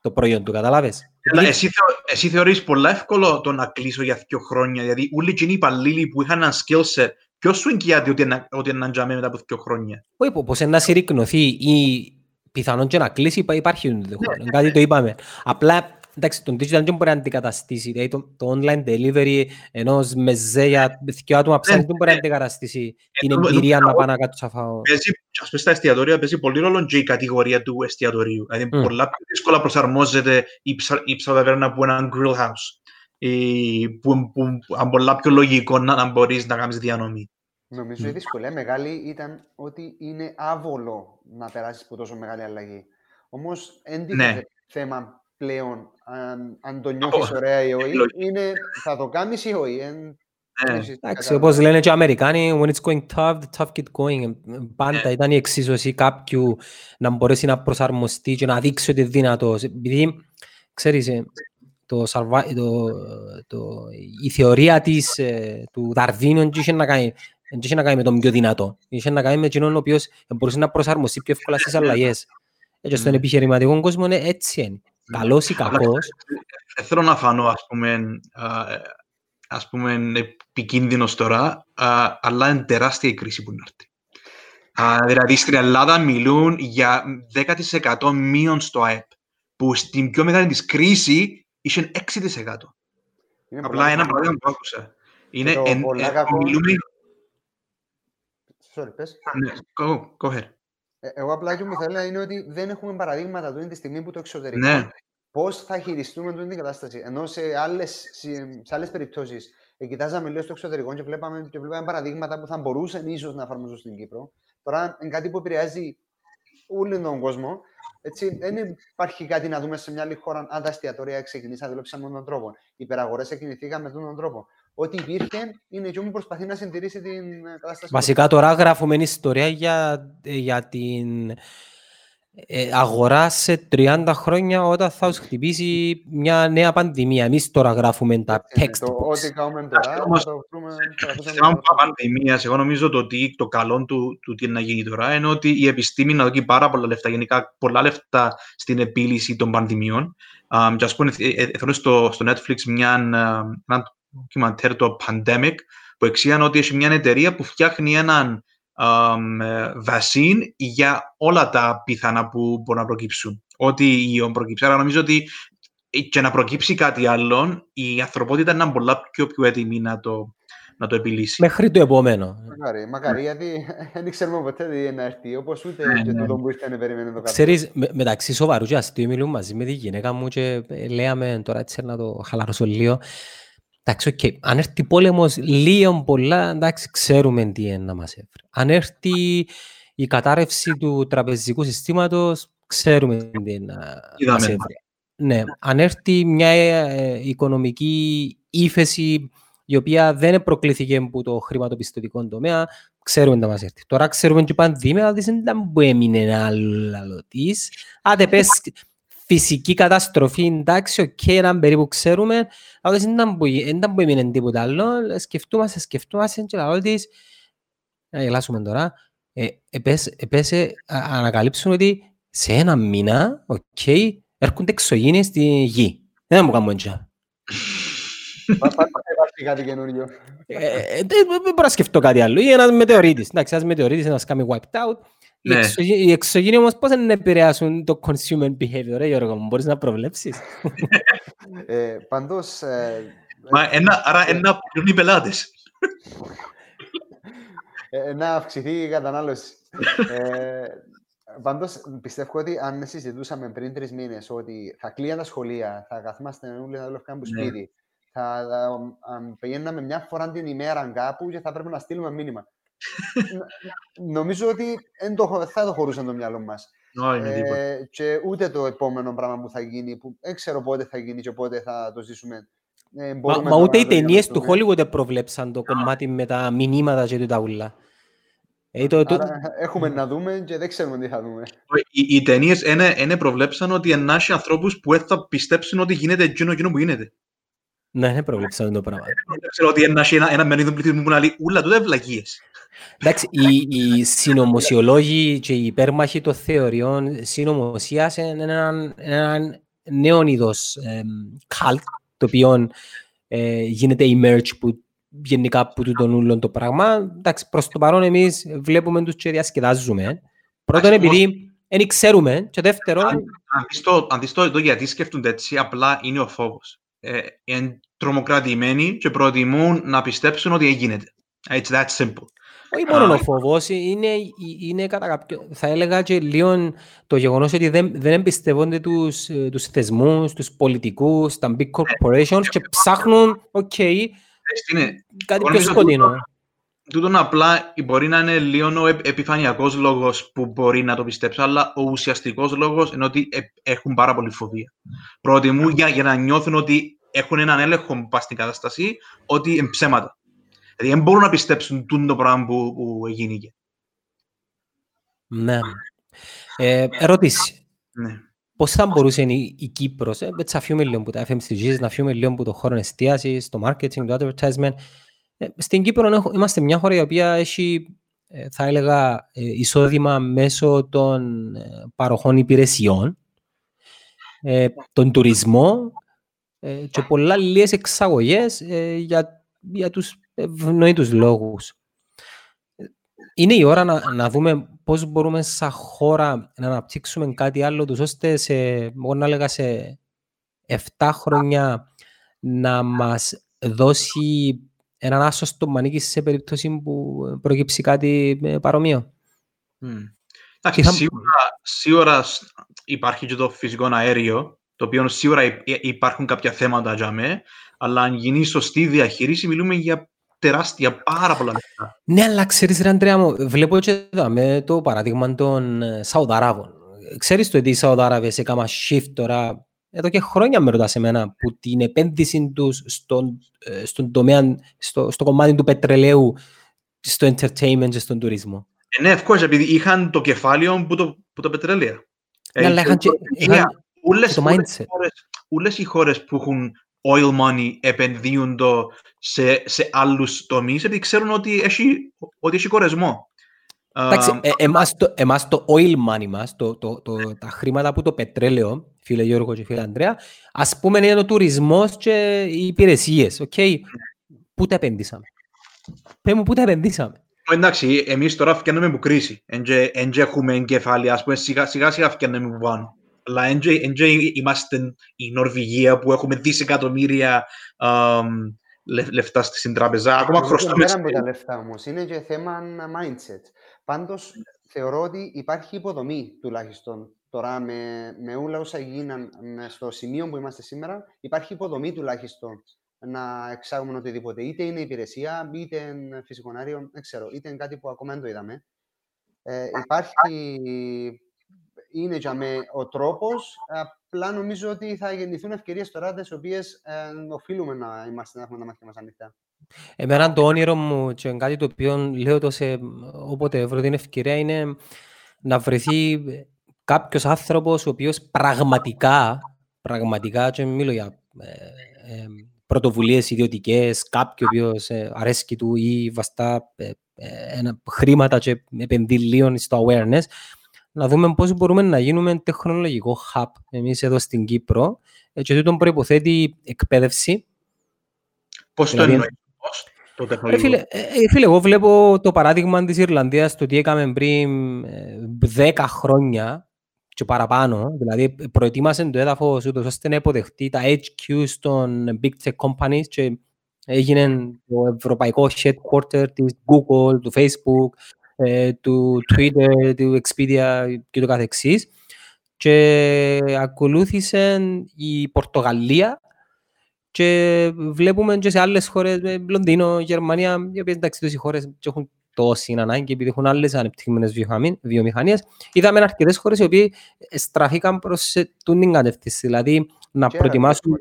το προϊόν του, καταλάβες. Αλλά εσύ, θεω, εσύ θεωρείς πολλά εύκολο το να κλείσω για δύο χρόνια, δηλαδή όλοι οι υπαλλήλοι που είχαν ένα skill set, ποιος σου εγκυάται ότι, ότι είναι τζαμί μετά από δύο χρόνια; Όχι, πως να συρρυκνωθεί ή πιθανόν και να κλείσει υπάρχει ενδεχόμενο, ναι. κάτι το είπαμε. Απλά εντάξει, το digital δεν μπορεί να αντικαταστήσει, δηλαδή το, το online delivery ενός μεζέ για δυο άτομα ψάχνει δεν μπορεί να αντικαταστήσει την εμπειρία να πάω να κάτσω φάω. Ας πούμε στα εστιατόρια παίζει πολύ ρόλο και η κατηγορία του εστιατορίου. Δηλαδή mm. πολλά πιο δύσκολα προσαρμόζεται η ψαδαβέρνα από έναν grill house. Που, που, που, πολλά πιο λογικό να, να μπορείς να κάνεις διανομή. Νομίζω η δυσκολία μεγάλη ήταν ότι είναι άβολο να περάσεις από τόσο μεγάλη αλλαγή. Όμως, δεν ναι. θέμα πλέον αν, αν το νιώθεις ωραία ή όχι, είναι θα το κάνεις ή όχι. Ναι. Εντάξει, όπως λένε και οι Αμερικάνοι, when it's going tough, the tough get going. Πάντα ναι. ήταν η εξίσωση κάποιου να μπορέσει να προσαρμοστεί και να δείξει ότι είναι δυνατός. Επειδή, ξέρεις, ε, το, το, το, η θεωρία της, ε, του Δαρβίνου είχε να κάνει δεν είχε να κάνει με τον πιο δυνατό. Είχε να κάνει με εκείνον ο οποίος μπορούσε να προσαρμοστεί πιο εύκολα στις αλλαγές. Και στον επιχειρηματικό κόσμο είναι έτσι είναι. Καλός ή κακός. Θέλω να φανώ, ας πούμε, ας πούμε επικίνδυνος τώρα, αλλά είναι τεράστια η κρίση που είναι έρθει. Δηλαδή, στην Ελλάδα μιλούν για 10% μείον στο ΑΕΠ, που στην πιο μεγάλη της κρίση είχε 6%. Είναι Απλά ένα παράδειγμα που άκουσα. Είναι, εν, μιλούμε... Sorry, πες. Ναι, go, go ahead. Ε, εγώ απλά και μου θέλω είναι ότι δεν έχουμε παραδείγματα του τη στιγμή που το εξωτερικό. Ναι. Πώς θα χειριστούμε την κατάσταση. Ενώ σε άλλες σε άλλες περιπτώσεις κοιτάζαμε λίγο στο εξωτερικό και βλέπαμε, και βλέπαμε παραδείγματα που θα μπορούσαν ίσως να εφαρμοστούν στην Κύπρο. Τώρα είναι κάτι που επηρεάζει όλο τον κόσμο. Έτσι, δεν υπάρχει κάτι να δούμε σε μια άλλη χώρα αν τα εστιατόρια ξεκινήσαν να δουλέψουν με τον τρόπο. Οι υπεραγορές εκκινηθήκαν με τον τρόπο ό,τι υπήρχε είναι και όμως προσπαθεί να συντηρήσει την κατάσταση. Βασικά τώρα γράφουμε ιστορία για, για την ε, αγορά σε 30 χρόνια όταν θα τους χτυπήσει μια νέα πανδημία. Εμείς τώρα γράφουμε τα text Ό,τι κάνουμε τώρα το βρούμε... θέμα πανδημίας, εγώ νομίζω το, ότι το καλό του, του τι να γίνει τώρα είναι ότι η επιστήμη να δώσει πάρα πολλά λεφτά, γενικά πολλά λεφτά στην επίλυση των πανδημιών. Um, και ας πούμε, ε, ε, θέλω στο, στο Netflix μια, ένα ντοκιμαντέρ το Pandemic, που εξήγαν ότι έχει μια εταιρεία που φτιάχνει έναν βασίν για όλα τα πιθανά που μπορούν να προκύψουν. Ό,τι ιόν προκύψει. Άρα νομίζω ότι και να προκύψει κάτι άλλο, η ανθρωπότητα είναι πολλά πιο, πιο έτοιμη να το, να το επιλύσει. Μέχρι το επόμενο. Μακάρι, μακάρι γιατί δεν ξέρουμε ποτέ τι να έρθει, όπως ούτε ναι, και ναι. το που ήρθε να περιμένει το κάτι. Ξέρεις, με, μεταξύ σοβαρούς και αστείου μιλούν μαζί με τη γυναίκα μου και λέμε τώρα έτσι να το χαλαρώσω λίγο. Εντάξει, okay. αν έρθει πόλεμος λίγο πολλά, εντάξει, ξέρουμε τι είναι να μας έφερε. Αν έρθει η κατάρρευση του τραπεζικού συστήματος, ξέρουμε την Είδαμε. μας έβρε. Ναι, αν έρθει μια ε, οικονομική ύφεση η οποία δεν προκλήθηκε από το χρηματοπιστωτικό τομέα, ξέρουμε να μας έρθει. Τώρα ξέρουμε και η πανδημία, αλλά δεν ήταν που έμεινε άλλο της. Άντε πες φυσική καταστροφή, εντάξει, οκ, έναν περίπου ξέρουμε, αλλά δεν ήταν που, δεν ήταν που έμεινε τίποτα άλλο. Σκεφτούμαστε, σκεφτούμαστε και λαό της, να γελάσουμε τώρα, ε, επέσε, επέσε, α- ανακαλύψουν ότι σε ένα μήνα, οκ, έρχονται εξωγήινες στη γη. Δεν μου κάνουμε έτσι. Πάντα υπάρχει κάτι καινούριο. Ε, ε, Δεν δεν μπορώ να σκεφτώ κάτι άλλο. Ή ένας μετεωρίτης. Εντάξει, ένας μετεωρίτης να μας κάνει wiped out. Οι Ναι. εξωγή- Οι εξωγήινοι όμως πώς να επηρεάσουν το consumer behavior, ρε Γιώργο μου, μπορείς να προβλέψεις; Ε, πάντως, ε, Μα ένα, άρα ένα πληρώνουν οι πελάτες. ε, να αυξηθεί η κατανάλωση. ε, Πάντω, πιστεύω ότι αν συζητούσαμε πριν τρεις μήνες ότι θα κλείαν τα σχολεία, θα καθόμαστε όλοι να δουλεύουμε από Ναι. σπίτι, θα, θα αν πηγαίναμε μια φορά την ημέρα κάπου και θα πρέπει να στείλουμε μήνυμα. Ν- Νομίζω ότι εν το, χω- θα το χωρούσε το μυαλό μας. Όχι, με τίποτα. Ε, και ούτε το επόμενο πράγμα που θα γίνει, που δεν ξέρω πότε θα γίνει και πότε θα το ζήσουμε. Ε, Μα, μπορούμε μα τώρα ούτε να οι το ταινίες του διαγνωστούμε. Hollywood προβλέψαν το κομμάτι με τα μηνύματα και τα ούλα. Ε, το, το, Άρα έχουμε να δούμε και δεν ξέρουμε τι θα δούμε. Όχι, Οι, οι ταινίες είναι προβλέψαν ότι ενάσχει ανθρώπους που δεν θα πιστέψουν ότι γίνεται εκείνο, εκείνο που γίνεται. Ναι, δεν προβλέψαν το πράγμα. Δεν ξέρω ότι ενάσχει ένα, ένα μερίδιο πληθυσμού που να λέει ούλα τούτα βλακίες. Εντάξει, οι, οι συνωμοσιολόγοι και οι υπέρμαχοι των θεωριών συνωμοσίας είναι έναν, έναν νέο είδος εμ, cult, το οποίο ε, γίνεται emerge που γενικά από τούτον ούλον το πράγμα. Εντάξει, προς το παρόν εμείς βλέπουμε τους και διασκεδάζουμε. Πρώτον Εντάξει, επειδή δεν ξέρουμε και δεύτερον Αν δεις το, αν δεις το, το γιατί σκέφτονται έτσι, απλά είναι ο φόβος. Ε, είναι τρομοκρατημένοι και προτιμούν να πιστέψουν ότι γίνεται. It's that simple. Όχι μόνο Α. ο φόβος, είναι, είναι κατά κάποιο, θα έλεγα και λίγο το γεγονός ότι δεν, δεν εμπιστεύονται τους, ε, τους θεσμούς, τους πολιτικούς, τα big corporations και ψάχνουν, οκ, Έτσι είναι. κάτι πιο Νομίζω σκοτεινό. Τούτον απλά μπορεί να είναι λίγο ο επ- επιφανειακός λόγος που μπορεί να το πιστέψω, αλλά ο ουσιαστικός λόγος είναι ότι ε- έχουν πάρα πολύ φοβία. Προτιμούν για, για να νιώθουν ότι έχουν έναν έλεγχο πας στην κατάσταση, ότι είναι ψέματα. Δηλαδή δεν μπορούν να πιστέψουν τούτο το πράγμα που, που γίνηκε. Ναι. Ε, ερώτηση. Ναι. Πώς θα μπορούσε η, η Κύπρος, ε, έτσι να φύγουμε λίγο από τα FMCGs, να φύγουμε λίγο από το χώρο εστίασης, το marketing, το advertisement. Ε, στην Κύπρο έχω- είμαστε μια χώρα η οποία έχει, ε, θα έλεγα, ε, εισόδημα μέσω των ε, παροχών υπηρεσιών, ε, τον τουρισμό ε, και πολλά λίγες εξαγωγές ε, για, για τους ευνοήτους λόγους. Είναι η ώρα να, να δούμε πώς μπορούμε σαν χώρα να αναπτύξουμε κάτι άλλο τους ώστε σε, εγώ να έλεγα σε 7 χρόνια να μας δώσει έναν άσο στο μανίκι σε περίπτωση που προκύψει κάτι ε, παρομοίο. Μμ. Εντάξει, Τι θα- σίγουρα, σίγουρα σ- υπάρχει και το φυσικό αέριο, το οποίο σίγουρα υ- υ- υπάρχουν κάποια θέματα για μέ, αλλά αν γίνει σωστή διαχείριση, μιλούμε για τεράστια, πάρα πολλά λεφτά. Ναι, αλλά ξέρεις ρε Αντρέα μου, βλέπω και εδώ με το παράδειγμα των ε, Σαουδαράβων. Ξέρεις το ότι οι Σαουδάραβες έκαναν shift τώρα, εδώ και χρόνια με ρωτάς εμένα, που την επένδυση τους στον, ε, στον τομέα, στο, στο κομμάτι του πετρελαίου, στο entertainment και στον τουρισμό. Ε, ναι, εύκολα, επειδή είχαν το κεφάλαιο που το, που το πετρέλαιο. Ναι, αλλά είχαν και- είχαν Όλες, το όλες, mindset. οι χώρες, όλες οι χώρες που έχουν oil money επενδύουν το σε, σε άλλους τομείς, επειδή ξέρουν ότι έχει, ότι έχει κορεσμό. Εντάξει, Α, ε, εμάς, το, εμάς το oil money μας, το, το, το, τα χρήματα από το πετρέλαιο, φίλε Γιώργο και φίλε Ανδρέα, ας πούμε είναι ο τουρισμός και οι υπηρεσίες, οκ; Πού τα επενδύσαμε; Πες μου πού τα επενδύσαμε; Εντάξει, εμείς τώρα φτιάχνουμε από κρίση. Εν και έχουμε κεφάλαια, ας πούμε, σιγά σιγά, σιγά φτιάχνουμε από πάνω. Αλλά εν και είμαστε η Νορβηγία που έχουμε δισεκατομμύρια αμ, λε- λεφτά στην τράπεζα. Ακόμα Εγώ χρωστάμε. Πέρα από τα λεφτά όμως, είναι και θέμα mindset. Πάντως, θεωρώ ότι υπάρχει υποδομή τουλάχιστον τώρα με, με όλα όσα γίναν με- στο σημείο που είμαστε σήμερα. Υπάρχει υποδομή τουλάχιστον να εξάγουμε οτιδήποτε. Είτε είναι υπηρεσία, είτε είναι φυσικό αέριο, δεν ξέρω, είτε είναι κάτι που ακόμα δεν το είδαμε. Ε, υπάρχει, είναι για με ο τρόπος. Απλά νομίζω ότι θα γεννηθούν ευκαιρίες τώρα τις οποίες ε, οφείλουμε να είμαστε να έχουμε τα μάτια μας ανοιχτά. Εμένα το όνειρο μου και κάτι το οποίο λέω το σε όποτε βρω την ευκαιρία είναι να βρεθεί κάποιος άνθρωπος ο οποίος πραγματικά, πραγματικά και μιλώ για ε, ε, πρωτοβουλίες ιδιωτικές, κάποιο ο οποίος ε, αρέσκει του ή βαστά ε, ε, ένα, χρήματα και επενδύει λίγο στο awareness, να δούμε πώς μπορούμε να γίνουμε τεχνολογικό hub εμείς εδώ στην Κύπρο και τούτο προϋποθέτει εκπαίδευση. Πώς το δηλαδή, εννοείς, πώς το τεχνολογικό; Φίλε, φίλε, εγώ βλέπω το παράδειγμα της Ιρλανδίας, το τι έκαμε πριν 10 χρόνια και παραπάνω, δηλαδή προετοίμασε το έδαφος ούτως ώστε να υποδεχτεί τα HQ των big tech companies και έγινε το ευρωπαϊκό headquarter της Google, του Facebook, ε, του Twitter, του Expedia και το καθεξής. Και ακολούθησε η Πορτογαλία και βλέπουμε και σε άλλες χώρες, Λονδίνο, Γερμανία, οι οποίες εντάξει οι χώρες έχουν τόση ανάγκη επειδή έχουν άλλες ανεπτυγμένες βιομηχανίες. Είδαμε αρκετές χώρες οι οποίοι στραφήκαν προς την κατεύθυνση, δηλαδή να και προετοιμάσουν...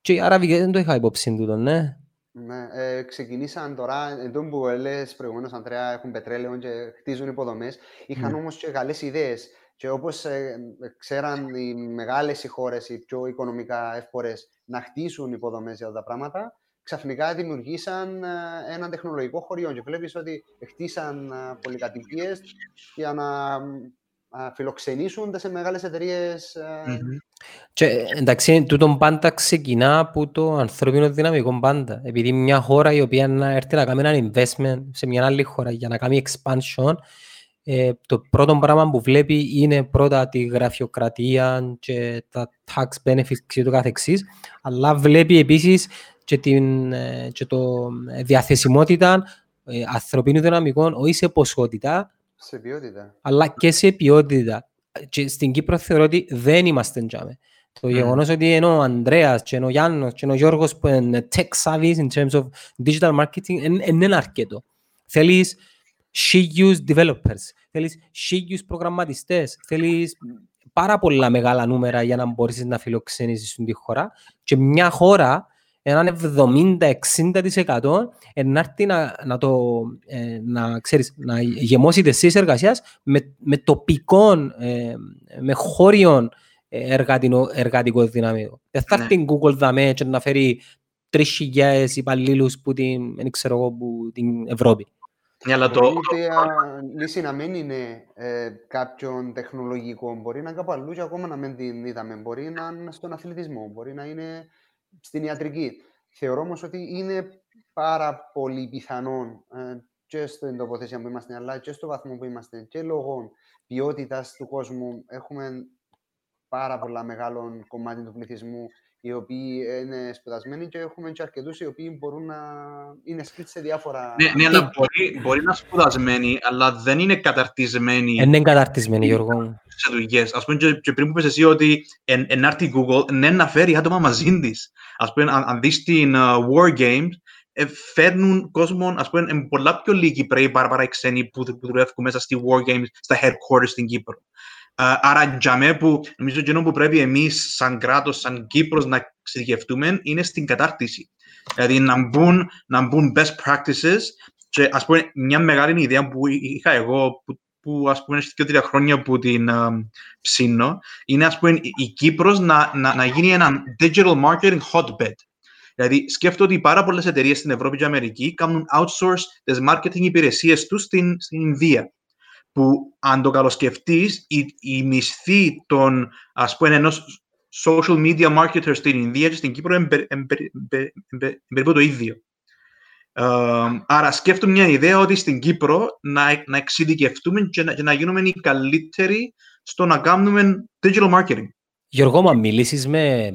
Και οι Αραβικές δεν το είχα υπόψη τούτο, ναι. Ναι, ε, ξεκινήσαν τώρα, εντό που έλεγες προηγουμένως, Αντρέα, έχουν πετρέλαιο και χτίζουν υποδομές. Είχαν mm. όμως και καλές ιδέες. Και όπως ε, ξέραν οι μεγάλες οι χώρες, οι πιο οικονομικά εύπορες, να χτίσουν υποδομές για αυτά τα πράγματα, ξαφνικά δημιουργήσαν ε, ένα τεχνολογικό χωριό και βλέπεις ότι χτίσαν ε, πολυκατοικίες για να φιλοξενήσουν σε μεγάλες εταιρείες. Mm-hmm. Και εντάξει, τούτο πάντα ξεκινά από το ανθρώπινο δυναμικό πάντα. Επειδή μια χώρα η οποία να έρθει να κάνει ένα investment σε μια άλλη χώρα για να κάνει expansion, ε, το πρώτο πράγμα που βλέπει είναι πρώτα τη γραφειοκρατία και τα tax benefits και το καθεξής, αλλά βλέπει επίσης και, την, ε, και το ε, διαθεσιμότητα ε, ανθρωπίνου δυναμικών, όχι σε ποσότητα, σε ποιότητα. αλλά και σε ποιότητα. Και στην Κύπρο θεωρώ ότι δεν είμαστε τζάμε. Το mm. γεγονός ότι ενώ ο Ανδρέας και ο Γιάννος και ο Γιώργος που είναι tech savvy in terms of digital marketing δεν είναι αρκετό. Θέλεις she-use developers, θέλεις she-use προγραμματιστές, θέλεις πάρα πολλά μεγάλα νούμερα για να μπορείς να φιλοξενήσεις στην χώρα και μια χώρα έναν 70-60% να έρθει να, να, το, ε, να, ξέρεις, να γεμώσει τις εργασίας με, με τοπικό, ε, με χώριο εργατικό, εργατικό δυναμικό. Δεν θα έρθει ναι. Google δαμέ και να φέρει 3.000 υπαλλήλους που την, δεν ξέρω εγώ, που την Ευρώπη. Ναι, αλλά το... Η λύση να μην είναι ε, κάποιον τεχνολογικό, μπορεί να είναι κάπου αλλού και ακόμα να μην την είδαμε. Μπορεί να είναι στον αθλητισμό, μπορεί να είναι στην ιατρική. Θεωρώ όμως ότι είναι πάρα πολύ πιθανόν ε, και στην τοποθεσία που είμαστε, αλλά και στο βαθμό που είμαστε και λόγω ποιότητας του κόσμου. Έχουμε πάρα πολλά μεγάλο κομμάτι του πληθυσμού οι οποίοι είναι σπουδασμένοι και έχουμε και αρκετούς οι οποίοι μπορούν να είναι σπίτι σε διάφορα... Ναι, ναι αλλά μπορεί, μπορεί να είναι σπουδασμένοι, αλλά δεν είναι καταρτισμένοι. Δεν είναι καταρτισμένοι, Γιώργο. Σε δουλειές. Ας πούμε και, και πριν που είπες εσύ ότι εν, εν έρθει η Google, ναι να φέρει άτομα μαζί της. Ας πούμε, αν, αν δεις την uh, War Games, ε, φέρνουν κόσμο, ας πούμε, ε, πολλά πιο λίγοι πρέπει παρά, παρά οι ξένοι που, που δουλεύουν μέσα στη War Games, στα headquarters στην Κύπρο. Άρα, για μένα που νομίζω ότι που πρέπει εμείς, σαν κράτος, σαν Κύπρος, να εξειδικευτούμε είναι στην κατάρτιση. Δηλαδή να μπουν, να μπουν best practices. Και ας πούμε, μια μεγάλη ιδέα που είχα εγώ, που, που ας πούμε, και τρία χρόνια που την uh, ψήνω, είναι ας πούμε, η Κύπρος να, να, να γίνει ένα digital marketing hotbed. Δηλαδή, σκέφτομαι ότι πάρα πολλές εταιρείες στην Ευρώπη και Αμερική κάνουν outsource τις marketing υπηρεσίες τους στην, στην Ινδία που αν το καλοσκεφτείς, η, η μισθή των, ας πούμε, ενός social media marketer στην Ινδία και στην Κύπρο είναι περίπου το ίδιο. άρα σκέφτομαι μια ιδέα ότι στην Κύπρο να, να εξειδικευτούμε και να, και να γίνουμε οι καλύτεροι στο να κάνουμε digital marketing. Γιώργο, μα μιλήσεις με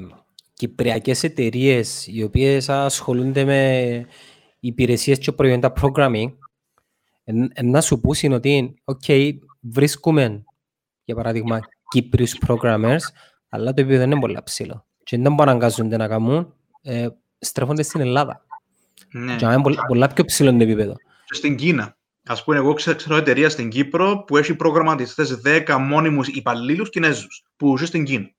κυπριακές εταιρείες οι οποίες ασχολούνται με υπηρεσίες και προϊόντα programming να σου πούσουν ότι okay, βρίσκουμε, για παράδειγμα, Κύπριους programmers, αλλά το επίπεδο είναι πολύ ψηλό. Και δεν μπορούν να αγκάζονται να κάνουν, ε, στρέφονται στην Ελλάδα. Ναι. Και είναι πολλά, πολλά πιο ψηλό το επίπεδο. Και στην Κίνα. Ας πούμε, εγώ ξέρω, ξέρω εταιρεία στην Κύπρο που έχει προγραμματιστές 10 μόνιμους υπαλλήλους Κινέζους που ζουν στην Κίνα.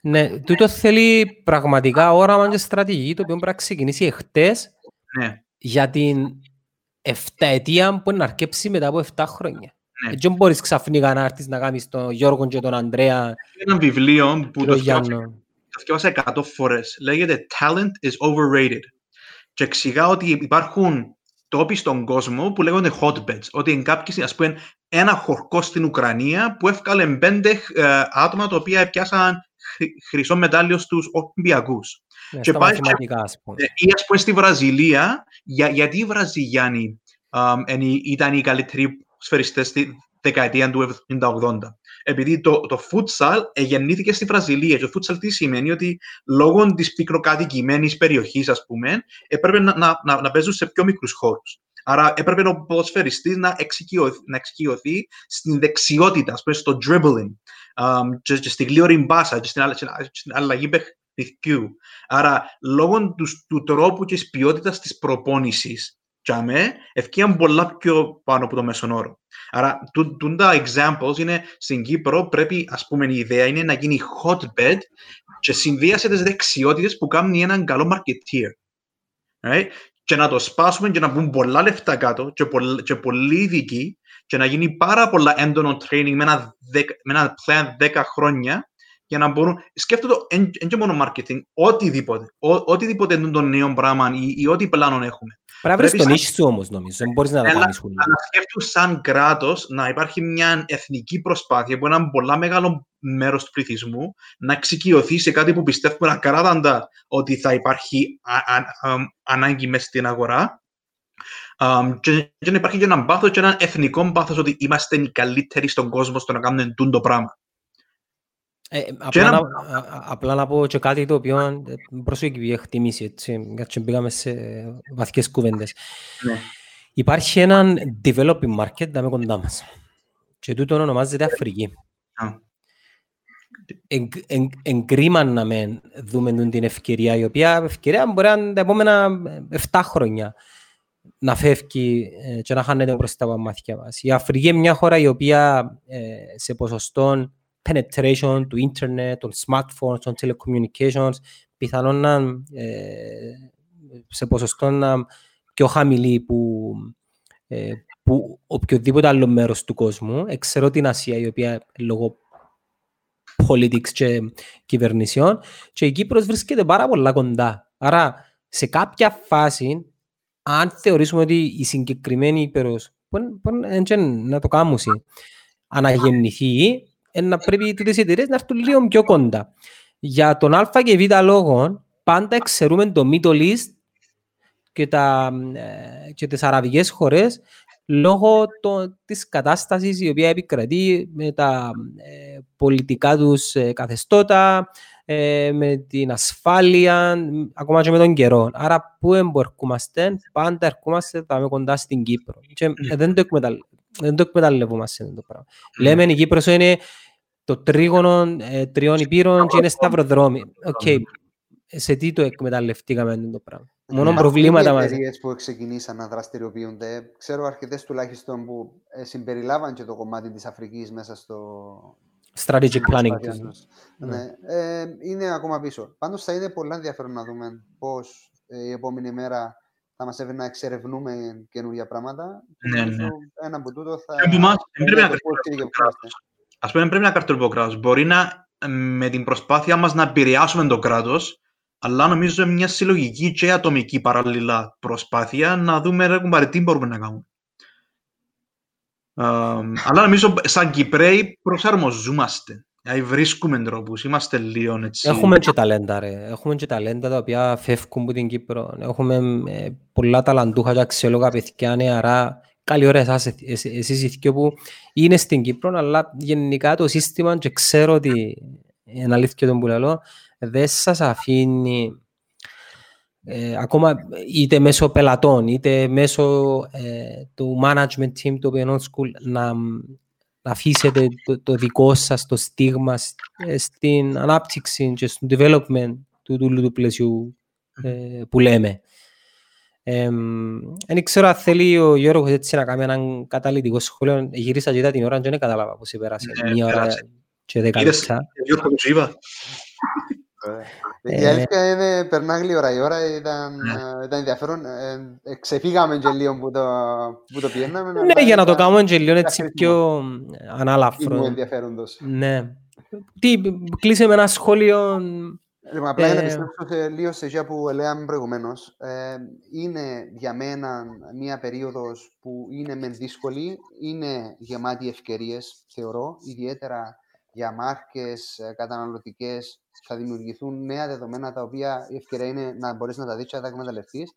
Ναι, τούτο θέλει πραγματικά όραμα και στρατηγική, το οποίο πρέπει να ξεκινήσει εχθές Ναι, για την 7 ετία που είναι να αρκέψει μετά από 7 χρόνια. ναι. Δεν μπορείς ξαφνικά να έρθεις να κάνεις τον Γιώργο και τον Ανδρέα Ένα βιβλίο που και το τον θυκιάσα Γιάννο. το θυκιάσα 100 φορές. Λέγεται Talent is overrated. Και εξηγά ότι υπάρχουν τόποι στον κόσμο που λέγονται hotbeds. Ότι είναι κάποιοι, ας πούμε, ένα χορκό στην Ουκρανία που έφκαλε πέντε ε, άτομα τα οποία πιάσαν χρυ- χρυσό μετάλλιο στους Ολυμπιακούς. Ναι, Και στα πάει- μαθηματικά, ας πούμε. Ε, Ή ας πούμε στη Βραζιλία, για, γιατί οι Βραζιλιάνοι α, είναι οι- ήταν οι καλύτεροι σφαιριστές στη δεκαετία του 70-80. Επειδή το, το futsal γεννήθηκε στη Βραζιλία. Και το futsal τι σημαίνει ότι λόγω της πυκνοκατοικημένης περιοχής, ας πούμε, έπρεπε να, να, να, να παίζουν σε πιο μικρούς χώρους. Άρα έπρεπε ο ποδοσφαιριστής να εξοικειωθεί, να εξοικειωθεί στην δεξιότητα, ας πούμε, στο dribbling, α, και, και στη γλύωρη μπάσα, και στην, αλλα- στην αλλαγή παιχνιδιού. Άρα, λόγω τους, του τρόπου και της ποιότητας της προπόνησης, τσάμε, ευκαιρία πολλά πιο πάνω από το μέσον όρο. Άρα, τού- τούν τα examples είναι στην Κύπρο, πρέπει, ας πούμε, η ιδέα είναι να γίνει hotbed και συνδύασε τις δεξιότητες που κάνει έναν καλό marketeer. Right? Και να το σπάσουμε και να μπουν πολλά λεφτά κάτω και, πολλ, και πολλοί ειδικοί και να γίνει πάρα πολλά έντονο training με ένα, δεκ- με ένα plan 10 χρόνια για να μπορούν, σκέφτομαι το, εν και μόνο marketing, οτιδήποτε, ο, οτιδήποτε είναι το νέο πράγμα ή, ή ό,τι πλάνο έχουμε. Πρέπει να βρεις πρέπει τον σαν- ίσι σου όμως, νομίζω. Δεν μπορείς να τα Έλα, κάνεις όλα. Αλλά σκέφτομαι σαν κράτος να υπάρχει μια εθνική προσπάθεια που ένα πολλά μεγάλο μέρος του πληθυσμού να εξοικειωθεί σε κάτι που πιστεύουμε ακράδαντα ότι θα υπάρχει α- α- α- ανάγκη μέσα στην αγορά Αμ, και, και να υπάρχει και ένα πάθος και ένα εθνικό πάθος ότι είμαστε οι καλύτεροι στον κόσμο στο να κάνουμε τούν το πράγμα. Ε, απλά, ένα- να, α- α- απλά να πω και κάτι το οποίο ε, προσωπική εκτίμηση, έτσι, γιατί μπήκαμε σε βαθιές κουβέντες. Ναι. Υπάρχει έναν developing market δάμε κοντά μας. Και τούτο ονομάζεται Αφρική. Α. Εγ- εγ- Εγκρίμα να με δούμε τούν την ευκαιρία, η οποία ευκαιρία μπορεί να είναι τα επόμενα 7 χρόνια να φεύγει ε, και να χάνεται μπροστά από τα μάτια μας. Η Αφρική είναι μια χώρα η οποία ε, σε ποσοστό penetration του ίντερνετ, των smartphones, των telecommunications, πιθανόν να ε, σε ποσοστό να πιο χαμηλή που, ε, που οποιοδήποτε άλλο μέρος του κόσμου. Ξέρω την Ασία, η οποία λόγω politics και κυβερνησιών και η Κύπρος βρίσκεται πάρα πολλά κοντά. Άρα, σε κάποια φάση, αν θεωρήσουμε ότι η συγκεκριμένη Ήπειρος μπορεί μπορεί να το κάνουμε, αναγεννηθεί, ε, να πρέπει τούτες οι εταιρείες να έρθουν λίγο πιο κοντά. Για τον Α και Β λόγο, πάντα εξαιρούμε το Middle East και, τα, ε, και τις αραβικές χώρες λόγω το, της κατάστασης η οποία επικρατεί με τα ε, πολιτικά τους ε, καθεστώτα, ε, με την ασφάλεια, μ, ακόμα και με τον καιρό. Άρα πού εμπορκούμαστε, πάντα ερχόμαστε πάμε κοντά στην Κύπρο. Και ε, δεν, το εκμεταλλ, δεν το εκμεταλλευόμαστε αυτό το πράγμα. Λέμε η Κύπρος είναι το τρίγωνο ε, τριών ηπείρων και είναι σταυροδρόμι. Οκ, σε τι το εκμεταλλευτήκαμε αυτό το πράγμα; Μόνο Υπάρχουν προβλήματα οι μας. εταιρείες που ξεκινήσαν να δραστηριοποιούνται. Ξέρω αρκετές τουλάχιστον που ε, συμπεριλάβαν και το κομμάτι της Αφρικής μέσα στο. Strategic στην planning. προσπάθεια τους. τους. Ναι. Ναι. Ε, είναι ακόμα πίσω. Πάντως θα είναι πολύ ενδιαφέρον να δούμε πώς ε, η επόμενη μέρα θα μας έβαινε να εξερευνούμε καινούργια πράγματα. Και Ναι, νομίζω ναι. Ένα από τούτο θα. Και από εμάς δεν πρέπει είναι να το πώς κρυφτούμε και το πώς. Ας πούμε, δεν πρέπει να καρτούμε το κράτος. Μπορεί να, ε, με την προσπάθεια μας να επηρεάσουμε το κράτος, αλλά νομίζω είναι μια συλλογική και ατομική παράλληλα προσπάθεια να δούμε ρε κουμπάρε τι μπορούμε να κάνουμε. Ε, αλλά νομίζω σαν Κυπρέοι προσαρμοζούμαστε. Δηλαδή βρίσκουμε τρόπους, είμαστε λίγο έτσι. Έχουμε και ταλέντα, ρε. Έχουμε και ταλέντα τα οποία φεύγουν από την Κύπρο. Έχουμε ε, πολλά ταλαντούχα και αξιόλογα παιδιά νεαρά. Καλή ώρα εσάς, ε- εσ- εσείς οι δυο που είναι στην Κύπρο, αλλά γενικά το σύστημα και ξέρω ότι είναι αλήθεια το που λέω, δεν σας αφήνει ε, ακόμα είτε μέσω πελατών, είτε μέσω ε, του management team του Open School να, να αφήσετε το, το δικό σας το στίγμα σ- ε, στην ανάπτυξη και στο development του, του, του πλαισιού ε, που λέμε. Δεν ξέρω αν θέλει ο Γιώργος έτσι να κάνει έναν καταλητικό σχόλιο. Γύρισα και είδα την ώρα και δεν κατάλαβα πώς πέρασε. Ε, Μία ώρα πέρασε. και δέκα Είδες, λεπτά. Γιώργο, που σου είπα. Η Ε, αλήθεια είναι, περνά γλύωρα η ώρα, ήταν, Ναι. ε, ήταν ενδιαφέρον. Ε, ε, ξεφύγαμε και λίγο που το, που το πιέναμε. Ναι, για να το κάνουμε και λίγο έτσι χρήσιμο. πιο Ήμουν ανάλαφρο. ενδιαφέροντος. Ναι. Τι, κλείσε με ένα σχόλιο. Λοιπόν, απλά για να Ε, επιστρέψω σε, λίγο σε αυτά που λέγαμε προηγουμένως. Ε, είναι για μένα μια περίοδος που είναι μεν δύσκολη, είναι γεμάτη ευκαιρίες, θεωρώ, ιδιαίτερα για μάρκες ε, καταναλωτικές θα δημιουργηθούν νέα δεδομένα τα οποία η ευκαιρία είναι να μπορείς να τα δεις και να τα εκμεταλλευτείς.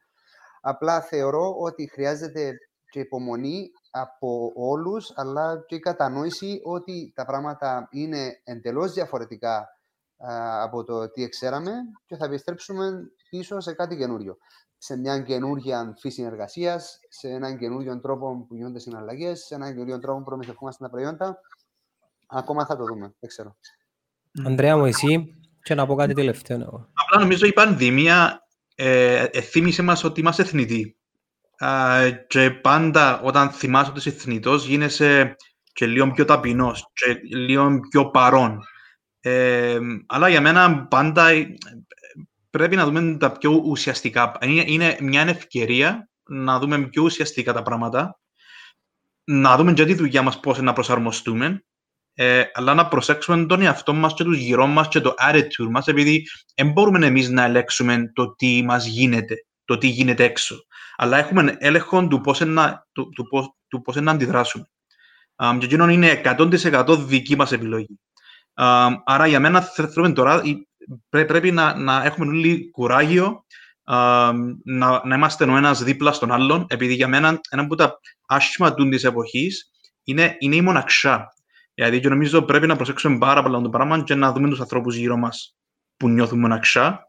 Απλά θεωρώ ότι χρειάζεται και υπομονή από όλους, αλλά και η κατανόηση ότι τα πράγματα είναι εντελώς διαφορετικά α, από το τι ξέραμε και θα επιστρέψουμε πίσω σε κάτι καινούριο. Σε μια καινούργια φύση εργασία, σε έναν καινούριο τρόπο που γίνονται συναλλαγές, σε έναν καινούριο τρόπο που προμηθευόμαστε τα προϊόντα. Ακόμα θα το δούμε, δεν ξέρω. Ανδρέα μου, εσύ, και να πω κάτι τελευταίο. εγώ. Απλά νομίζω η πανδημία ε, ε, θύμισε μας ότι είμαστε εθνητοί. Α, και πάντα όταν θυμάσαι ότι είσαι εθνητός γίνεσαι και λίγο πιο ταπεινός και λίγο πιο παρόν. Ε, αλλά για μένα πάντα ε, πρέπει να δούμε τα πιο ουσιαστικά. Είναι, είναι μια ευκαιρία να δούμε πιο ουσιαστικά τα πράγματα, να δούμε και τη δουλειά μας πώς να προσαρμοστούμε, ε, αλλά να προσέξουμε τον εαυτό μας και τους γύρω μας και το attitude μας, επειδή δεν μπορούμε εμείς να ελέγξουμε το τι μας γίνεται, το τι γίνεται έξω. Αλλά έχουμε έλεγχο του πώς να, του, του, πώς, του πώς να αντιδράσουμε. Um, και εκείνο είναι 100% δική μας επιλογή. Um, άρα για μένα θε- θέλουμε τώρα, η- πρέ- πρέπει να, να έχουμε όλοι κουράγιο, um, να, να είμαστε ο ένας δίπλα στον άλλον, επειδή για μένα ένα από τα άσχημα του της εποχής είναι, είναι η μοναξιά. Δηλαδή και νομίζω πρέπει να προσέξουμε πάρα πολλά το πράγμα και να δούμε τους ανθρώπους γύρω μας που νιώθουν μοναξιά.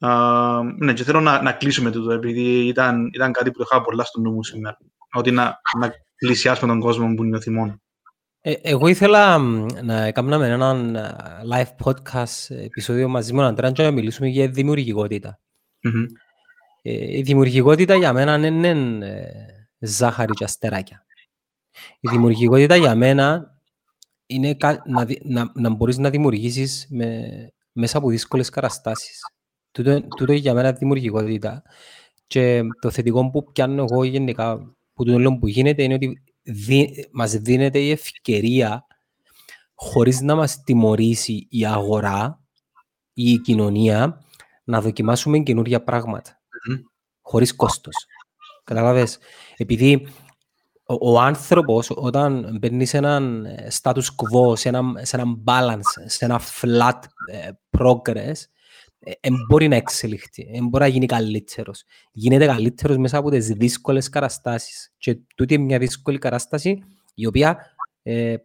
Uh, ναι, και θέλω να, να κλείσουμε τούτο, επειδή ήταν, ήταν κάτι που το είχα πολλά στο νου μου σήμερα. Ότι να, να πλησιάσουμε τον κόσμο που νιώθει μόνο. Ε, εγώ ήθελα μ, να κάνουμε έναν α, live podcast επεισόδιο μαζί με τον Αντρέα και να μιλήσουμε για δημιουργικότητα. Μμμ. Ε, η δημιουργικότητα για μένα δεν είναι ε, ζάχαρη και αστεράκια. Η δημιουργικότητα για μένα είναι κα- να, δι- να, να μπορείς να δημιουργήσεις με, μέσα από δύσκολες καταστάσεις. Τούτο, τούτο για μένα είναι δημιουργικότητα. Και το θετικό που πιάνω εγώ γενικά που το όλο που γίνεται είναι ότι δι, μας δίνεται η ευκαιρία χωρίς να μας τιμωρήσει η αγορά ή η κοινωνία να δοκιμάσουμε καινούργια πράγματα Μμμ. χωρίς κόστος. Καταλάβες; Επειδή ο, ο άνθρωπος όταν μπαίνει σε έναν ε, status quo, σε έναν, σε έναν balance, σε ένα flat ε, progress, δεν μπορεί να εξελιχθεί, δεν μπορεί να γίνει καλύτερος. Γίνεται καλύτερος μέσα από τις δύσκολες καταστάσεις. Και τούτη είναι μια δύσκολη κατάσταση η οποία ε,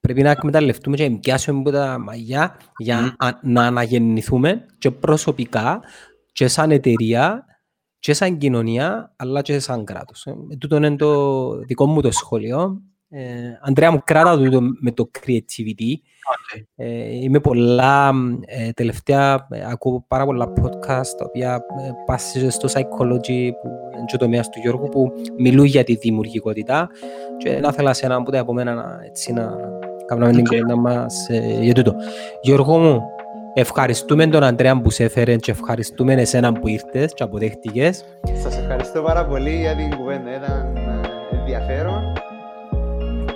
πρέπει να εκμεταλλευτούμε και να πιάσουμε από τα μαγιά για Μμμ. α- να αναγεννηθούμε και προσωπικά και σαν εταιρεία και σαν κοινωνία, αλλά και σαν κράτος. Ε, τούτο είναι το δικό μου το σχόλιο. Ε, Ανδρέα μου, κράτα το με το creativity. Okay. Ε, είμαι πολλά, ε, τελευταία ε, ακούω πάρα πολλά podcast τα οποία ε, πάσχε στο psychology που είναι και ο τομέας του Γιώργου που μιλούν για τη δημιουργικότητα και θα ήθελα σε ένα από τα επόμενα να, έτσι, να κάνουμε την Οκ. κουβέντα μας ε, για τούτο. Γιώργο μου, ευχαριστούμε τον Ανδρέα που σε έφερε και ευχαριστούμε εσένα που ήρθες και αποδέχτηκες. Σας ευχαριστώ πάρα πολύ για την κουβέντα. Ήταν ε, ενδιαφέρον.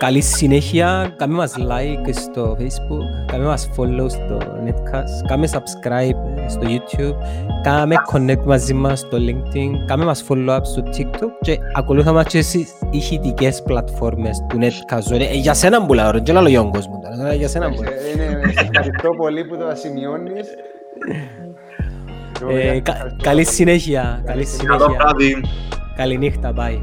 Καλή συνέχεια, κάμε μας like στο Facebook, κάμε μας follow στο netcast, κάμε subscribe στο YouTube, κάμε connect μαζί μας στο linkedin, κάμε μας follow up στο tiktok και ακολούθα μας και στις ηχητικές πλατφόρμες του netcast. Ε, για σένα που λέω, ρε, και λαλό για τον κόσμο τώρα, ε, για σένα που λέω. Ε, είναι- σε ευχαριστώ πολύ που το σημειώνεις. Ε, κα- Καλή συνέχεια, καλή Καλό συνέχεια, βράδυ. καλή νύχτα, bye.